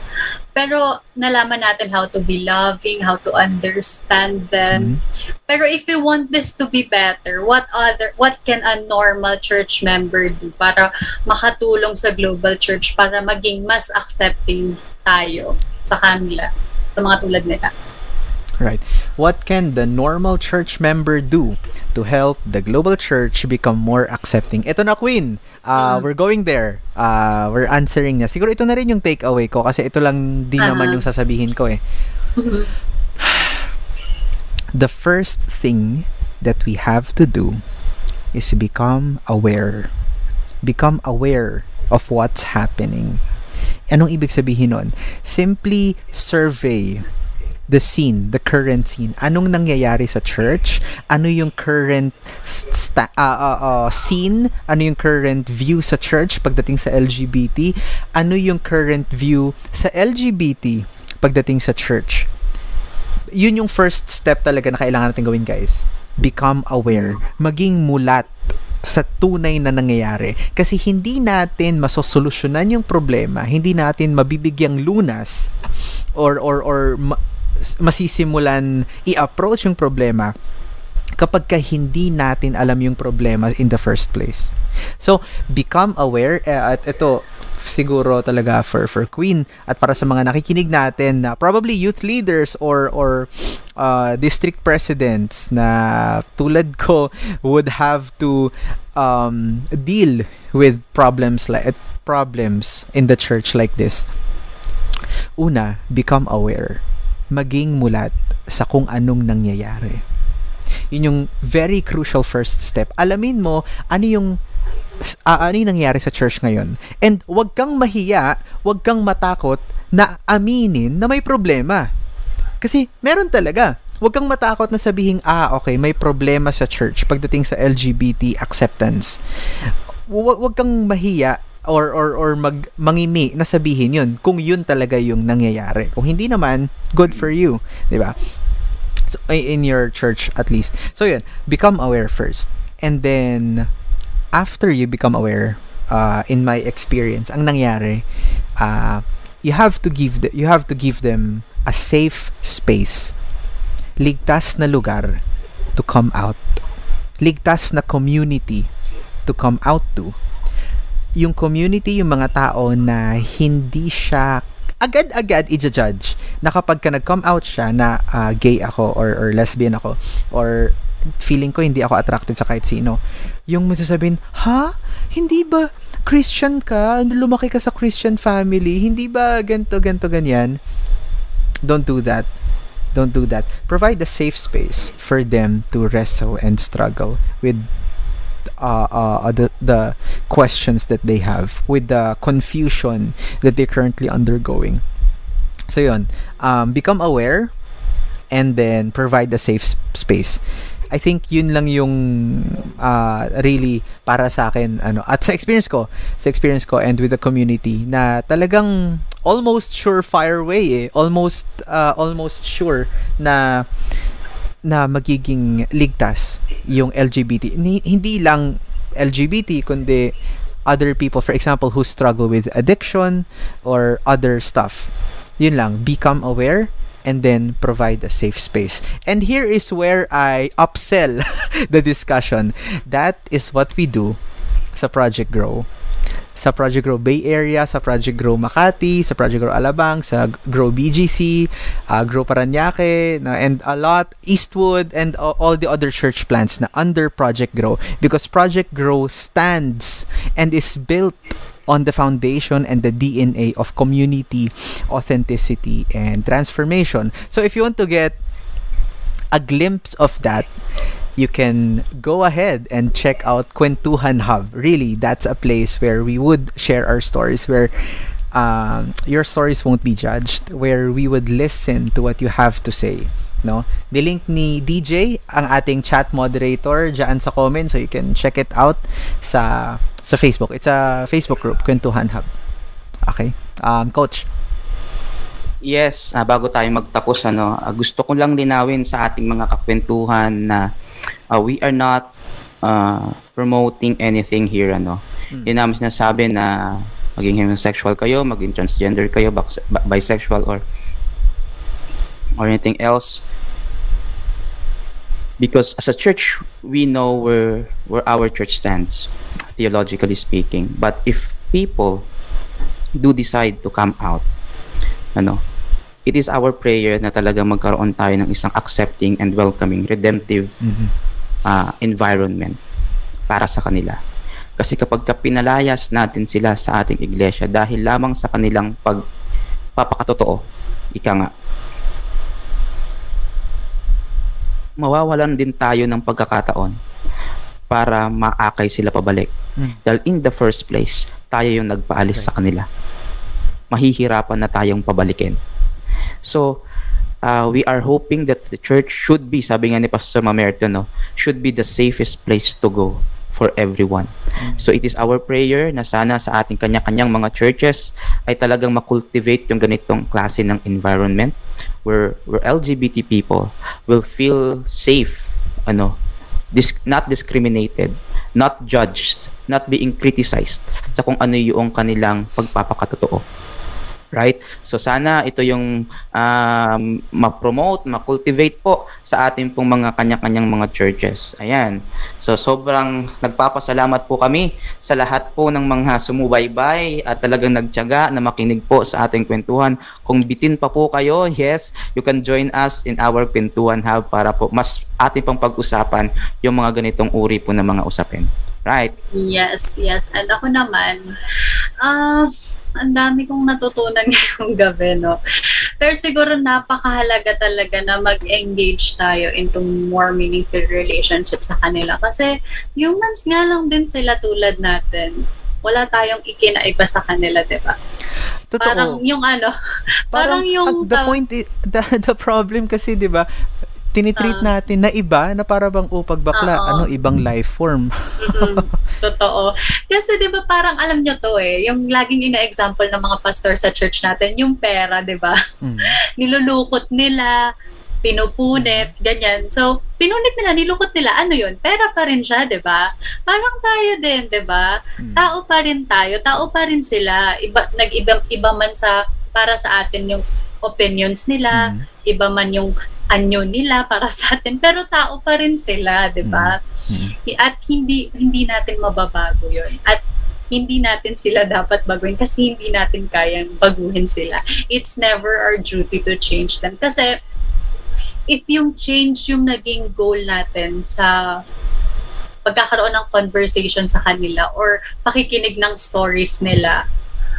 Pero nalaman natin how to be loving, how to understand them, pero if you want this to be better, what other what can a normal church member do para makatulong sa global church para maging mas accepting tayo sa kanila, sa mga tulad nila? Right. What can the normal church member do to help the global church become more accepting? Ito na, Queen. Uh, Mm. We're going there. Uh, we're answering niya. Siguro ito na rin yung takeaway ko kasi ito lang din naman Aha. yung sasabihin ko eh. Mhm. The first thing that we have to do is become aware. Become aware of what's happening. Anong ibig sabihin nun? Simply survey the scene, the current scene. Anong nangyayari sa church? Ano yung current sta- ah, ah, ah, scene? Ano yung current view sa church pagdating sa LGBT? Ano yung current view sa LGBT pagdating sa church? Yun yung first step talaga na kailangan natin gawin, guys. Become aware. Maging mulat sa tunay na nangyayari. Kasi hindi natin masosolusyonan yung problema, hindi natin mabibigyang lunas or or or ma- masisimulan i-approach yung problema kapag ka hindi natin alam yung problema in the first place. So, become aware eh, at ito siguro talaga for for Queen at para sa mga nakikinig natin na probably youth leaders or or uh, district presidents na tulad ko would have to um, deal with problems like problems in the church like this. Una, become aware. Maging mulat sa kung anong nangyayari. Yun yung very crucial first step. Alamin mo ano yung uh, ano yung nangyayari sa church ngayon. And wag kang mahiya, wag kang matakot na aminin na may problema. Kasi meron talaga. Huwag kang matakot na sabihin, ah, okay, may problema sa church pagdating sa LGBT acceptance. Huwag kang mahiya or or or mag mangimi na sabihin yun kung yun talaga yung nangyayari. Kung hindi naman, good for you, 'di ba? So, in your church at least. So yun, become aware first. And then after you become aware, uh, in my experience, ang nangyari, uh, you have to give the, you have to give them a safe space. Ligtas na lugar to come out. Ligtas na community to come out to. yung community, yung mga tao na hindi siya agad-agad i-judge na kapag ka nag-come out siya na ah, gay ako or, or lesbian ako or feeling ko hindi ako attracted sa kahit sino. Yung masasabihin, ha? Hindi ba Christian ka? Lumaki ka sa Christian family? Hindi ba ganto ganto ganyan? Don't do that. Don't do that. Provide a safe space for them to wrestle and struggle with uh, uh, the, the questions that they have, with the confusion that they're currently undergoing. So yun, um, become aware and then provide a safe space. I think yun lang yung uh, really para sa akin ano at sa experience ko sa experience ko and with the community na talagang almost surefire way eh. Almost uh, almost sure na na magiging ligtas yung LGBT hindi lang LGBT kundi other people for example who struggle with addiction or other stuff. Yun lang. Become aware and then provide a safe space. And here is where I upsell the discussion. That is what we do sa Project Grow. Sa Project Grow Bay Area, sa Project Grow Makati, sa Project Grow Alabang, sa Grow BGC, uh, Grow Paranaque, na, and a lot, Eastwood, and all the other church plants na under Project Grow. Because Project Grow stands and is built on the foundation and the DNA of community authenticity and transformation. So if you want to get a glimpse of that, you can go ahead and check out Kwentuhan Hub. Really, that's a place where we would share our stories, where um, your stories won't be judged, where we would listen to what you have to say. No? Nilink ni DJ ang ating chat moderator dyan sa comment so you can check it out sa sa Facebook. It's a Facebook group, Kwentuhan Hub. Okay. Um, coach. Yes, ah, bago tayo magtapos ano, ah, gusto ko lang linawin sa ating mga kakwentuhan na ah, we are not ah, promoting anything here ano. Hmm. Yun namin sinasabi na maging homosexual kayo, maging transgender kayo, bisexual or or anything else. Because as a church, we know where where our church stands, theologically speaking. But if people do decide to come out, ano, it is our prayer na talaga magkaroon tayo ng isang accepting and welcoming, redemptive ah, environment para sa kanila. Kasi kapag ka pinalayas natin sila sa ating iglesia dahil lamang sa kanilang pagpapakatotoo, ika nga, mawawalan din tayo ng pagkakataon para maakay sila pabalik. Mm. Dahil in the first place, tayo yung nagpaalis sa kanila. Mahihirapan na tayong pabalikin. So, uh, we are hoping that the church should be, sabi nga ni Pastor Mamerto, no, should be the safest place to go for everyone. So it is our prayer na sana sa ating kanya-kanyang mga churches ay talagang makultivate yung ganitong klase ng environment where where LGBT people will feel safe, ano, dis- not discriminated, not judged, not being criticized sa kung ano yung kanilang pagpapakatotoo. Right? So sana ito yung um, ma-promote, ma-cultivate po sa ating pong mga kanya-kanyang mga churches. Ayan. So sobrang nagpapasalamat po kami sa lahat po ng mga sumubaybay at talagang nagtiyaga na makinig po sa ating kwentuhan. Kung bitin pa po kayo, yes, you can join us in our kwentuhan hub para po mas ating pang pag-usapan yung mga ganitong uri po ng mga usapin. Right? Yes, yes. And ako naman, ah, ang dami kong natutunan ngayong gabi, no? Pero siguro napakahalaga talaga na mag-engage tayo into more meaningful relationship sa kanila. Kasi humans nga lang din sila tulad natin. Wala tayong ikinaiba sa kanila, di ba? Totoo. Parang yung ano, parang, yung... at the point the, the problem kasi 'di ba tinitreat Ah. natin na iba na para bang upag bakla Oo. ano ibang life form. Totoo. Kasi 'di ba parang alam nyo to eh, yung laging ina-example ng mga pastor sa church natin, yung pera, 'di ba? Mm. Nilulukot nila, pinupunit, ganyan. So, pinunit nila, nilukot nila, ano yun? Pera pa rin siya, 'di ba? Parang tayo din, 'di ba? Mm. Tao pa rin tayo, tao pa rin sila. Iba nag-iba iba man sa para sa atin yung opinions nila, Mm. iba man yung anyo nila para sa atin, pero tao pa rin sila, 'di ba? Mm. At hindi hindi natin mababago 'yon. At hindi natin sila dapat baguhin kasi hindi natin kayang baguhin sila. It's never our duty to change them. Kasi if yung change yung naging goal natin sa pagkakaroon ng conversation sa kanila or pakikinig ng stories nila,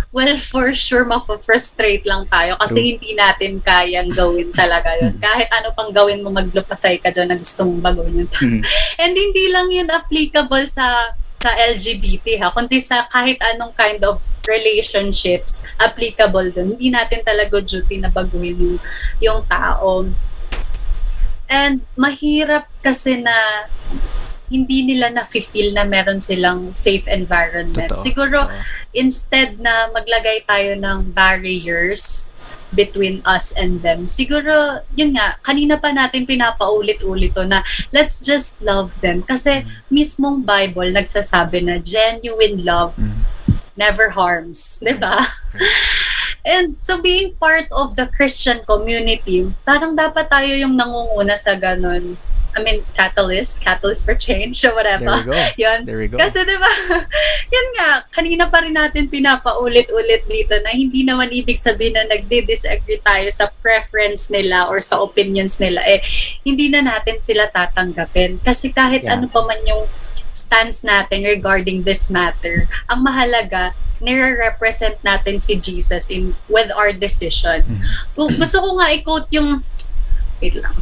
well, for sure, mapafrustrate lang tayo kasi True. hindi natin kayang gawin talaga yun. Kahit ano pang gawin mo, maglupasay ka dyan na gusto mong baguhin yun. Mhm. And hindi lang yun applicable sa sa LGBT ha, kundi sa kahit anong kind of relationships applicable dun. Hindi natin talaga duty na baguhin yung, yung tao. And mahirap kasi na hindi nila na-feel na meron silang safe environment. Totoo. Siguro, Oo. instead na maglagay tayo ng barriers between us and them. Siguro, yun nga, kanina pa natin pinapaulit-ulit to na let's just love them. Kasi mismong Bible nagsasabi na genuine love Mhm. never harms. 'di ba? And so being part of the Christian community, parang dapat tayo yung nangunguna sa ganun. I mean, catalyst, catalyst for change or There whatever. we go. Yun. There we go. Kasi 'di ba? Yun nga, kanina pa rin natin pinapaulit-ulit dito na hindi naman ibig sabihin na nagdi-disagree tayo sa preference nila or sa opinions nila eh hindi na natin sila tatanggapin. Kasi kahit Yeah. ano pa man yung stance natin regarding this matter, ang mahalaga nire-represent natin si Jesus in with our decision. Mhm. Kung gusto ko nga i-quote yung wait lang.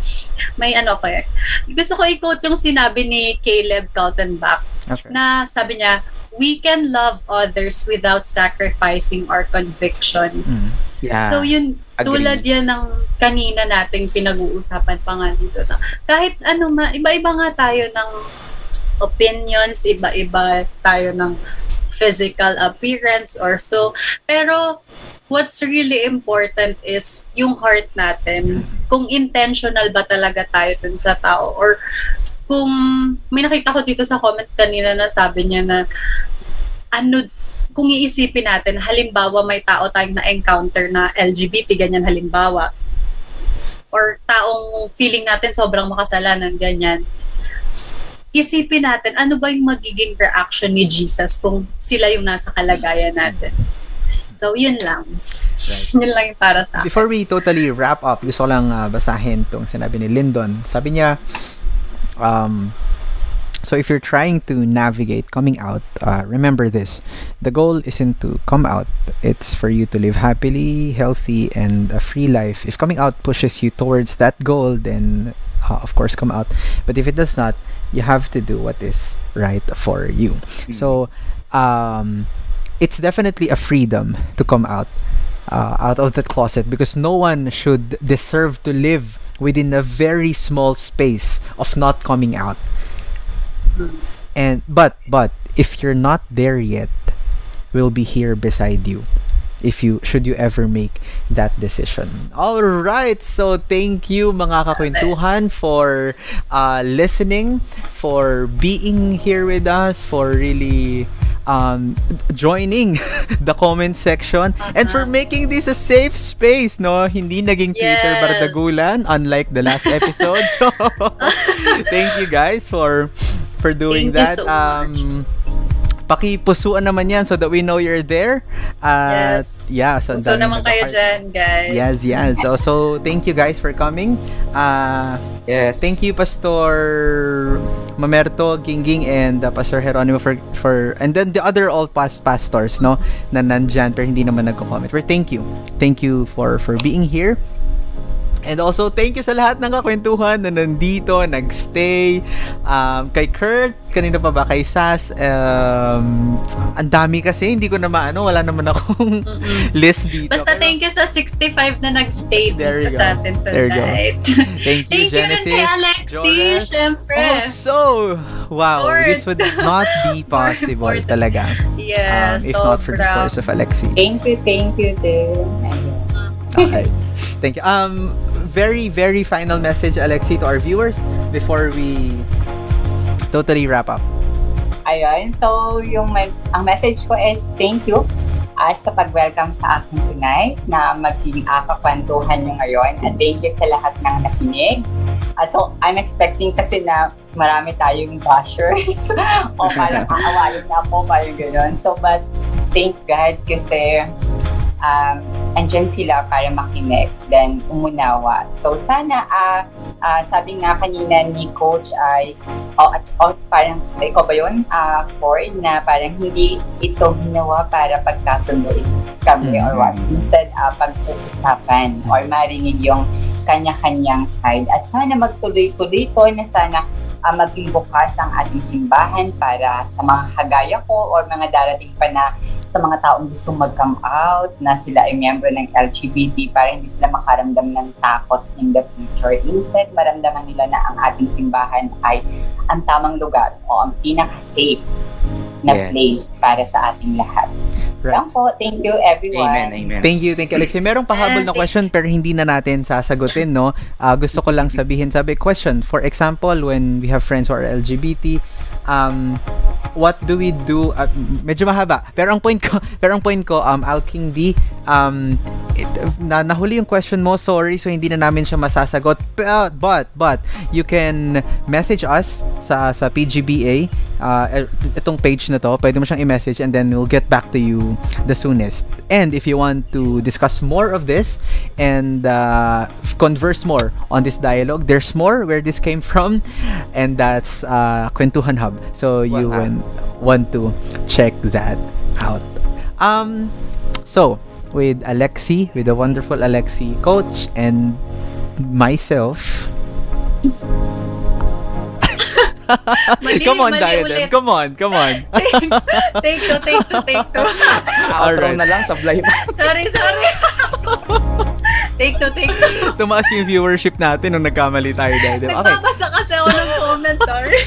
May ano ko eh. Gusto ko i-quote yung sinabi ni Caleb Kaltenbach Okay. na sabi niya, we can love others without sacrificing our conviction. Mhm. Yeah. So yun, agree. tulad yan ng kanina nating pinag-uusapan pa nga dito na kahit ano ma, iba-iba nga tayo ng opinions, iba-iba tayo ng physical appearance or so. Pero what's really important is yung heart natin. Kung intentional ba talaga tayo dun sa tao or kung may nakita ko dito sa comments kanina na sabi niya na ano kung iisipin natin, halimbawa may tao tayong na-encounter na LGBT, ganyan halimbawa, or taong feeling natin sobrang makasalanan, ganyan, isipin natin, ano ba yung magiging reaction ni Jesus kung sila yung nasa kalagayan natin. So, yun lang. yun lang yung para sa akin. Before we totally wrap up, gusto ko lang ah, basahin tong sinabi ni Lyndon. Sabi niya, um, so if you're trying to navigate coming out, uh, remember this. The goal isn't to come out. It's for you to live happily, healthy, and a free life. If coming out pushes you towards that goal, then uh, of course come out. But if it does not, you have to do what is right for you. So, um, it's definitely a freedom to come out uh, out of that closet because no one should deserve to live within a very small space of not coming out. And but but if you're not there yet, we'll be here beside you. If you should you ever make that decision. All right. So thank you mga kakwentuhan for uh, listening, for being here with us, for really um, joining the comment section and for making this a safe space, no? Hindi naging Twitter Yes. bardagulan unlike the last episode. So thank you guys for for doing Thank that. so um pakipusuan naman yan so that we know you're there. At, Yes. Yeah, so, ang So daming naman kayo nagka- dyan, guys. Yes, yes. So, so thank you guys for coming. Uh, Yes. thank you Pastor Mamerto, Gingging and uh, Pastor Jeronimo for for and then the other all past pastors no na nandyan pero hindi naman nagko-comment. Pero thank you. Thank you for for being here. And also, thank you sa lahat ng kakwentuhan na nandito, nagstay. Um, kay Kurt, kanina pa ba? Kay Sas, um, ang dami kasi, hindi ko na maano, wala naman akong Mm-mm. list dito. Basta Pero- thank you sa 65 na nag-stay There dito sa atin There you go. tonight. Thank you, Thank you rin Genesis. kay Alexi, syempre. Oh, so, wow, Lord. this would not be possible Lord. talaga yes, um, if not for the sobra. stories of Alexi. Thank you, thank you din. Okay. Thank you. Um, very, very final message, Alexi, to our viewers before we totally wrap up. Ayun, so yung ang message ko is thank you uh, sa pag-welcome sa akin tonight na maging akakwentuhan nyo ngayon. At thank you sa lahat ng nakinig. Ah, so, I'm expecting kasi na marami tayong bashers. o parang aawayin na ako, parang gano'n. So, but thank God kasi um, andyan sila para makinig, then umunawa. So sana, ah ah, sabi nga kanina ni Coach ay, oh, at, oh, parang, ikaw ba yun, ah Ford, na parang hindi ito ginawa para pagkasunduin kami or what. Instead, ah, pag-uusapan or marinig yung kanya-kanyang side. At sana magtuloy-tuloy to na sana ah, maging bukas ang ating simbahan para sa mga kagaya ko or mga darating pa na sa mga taong gustong mag-come out na sila ay member ng LGBT para hindi sila makaramdam ng takot in the future. Instead, maramdaman nila na ang ating simbahan ay ang tamang lugar o ang pinaka-safe na Yes. place para sa ating lahat. Right. Yan po. Thank you, everyone. Amen, amen. Thank you, thank you, Alexi. Merong pahabol na question pero hindi na natin sasagutin, no? Ah, gusto ko lang sabihin, sabi, question, for example, when we have friends who are LGBT, um, what do we do? ah, medyo mahaba. Pero ang point ko, pero ang point ko, um, Al King D, um, it, na, nahuli yung question mo, sorry, so hindi na namin siya masasagot. But, but, but, you can message us sa, sa PGBA, uh, itong page na to, pwede mo siyang i-message and then we'll get back to you the soonest. And if you want to discuss more of this and uh, converse more on this dialogue, there's more where this came from and that's uh, Kwentuhan Hub. So you Wala. wan- want to check that out. Um, so, with Alexi, with the wonderful Alexi coach and myself. Mali, come on, mali Diadem. Come on, come on. take two, take two, take two. Outro Alright. na lang, sablay pa. sorry, sorry. take two, take two. Tumaas yung viewership natin nung nagkamali tayo, Diadem. Okay. Nagbabasa kasi ako ng comment, sorry.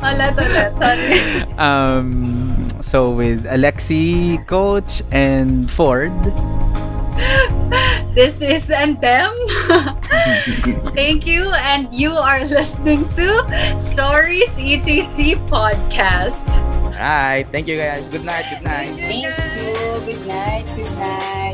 Ulit, ulit, sorry. Um, so with Alexi, Coach, and Ford, This is Anthem. Thank you, and you are listening to Stories ETC Podcast. Alright, thank you guys. Good night, good night. Thank you. Good night. Good night.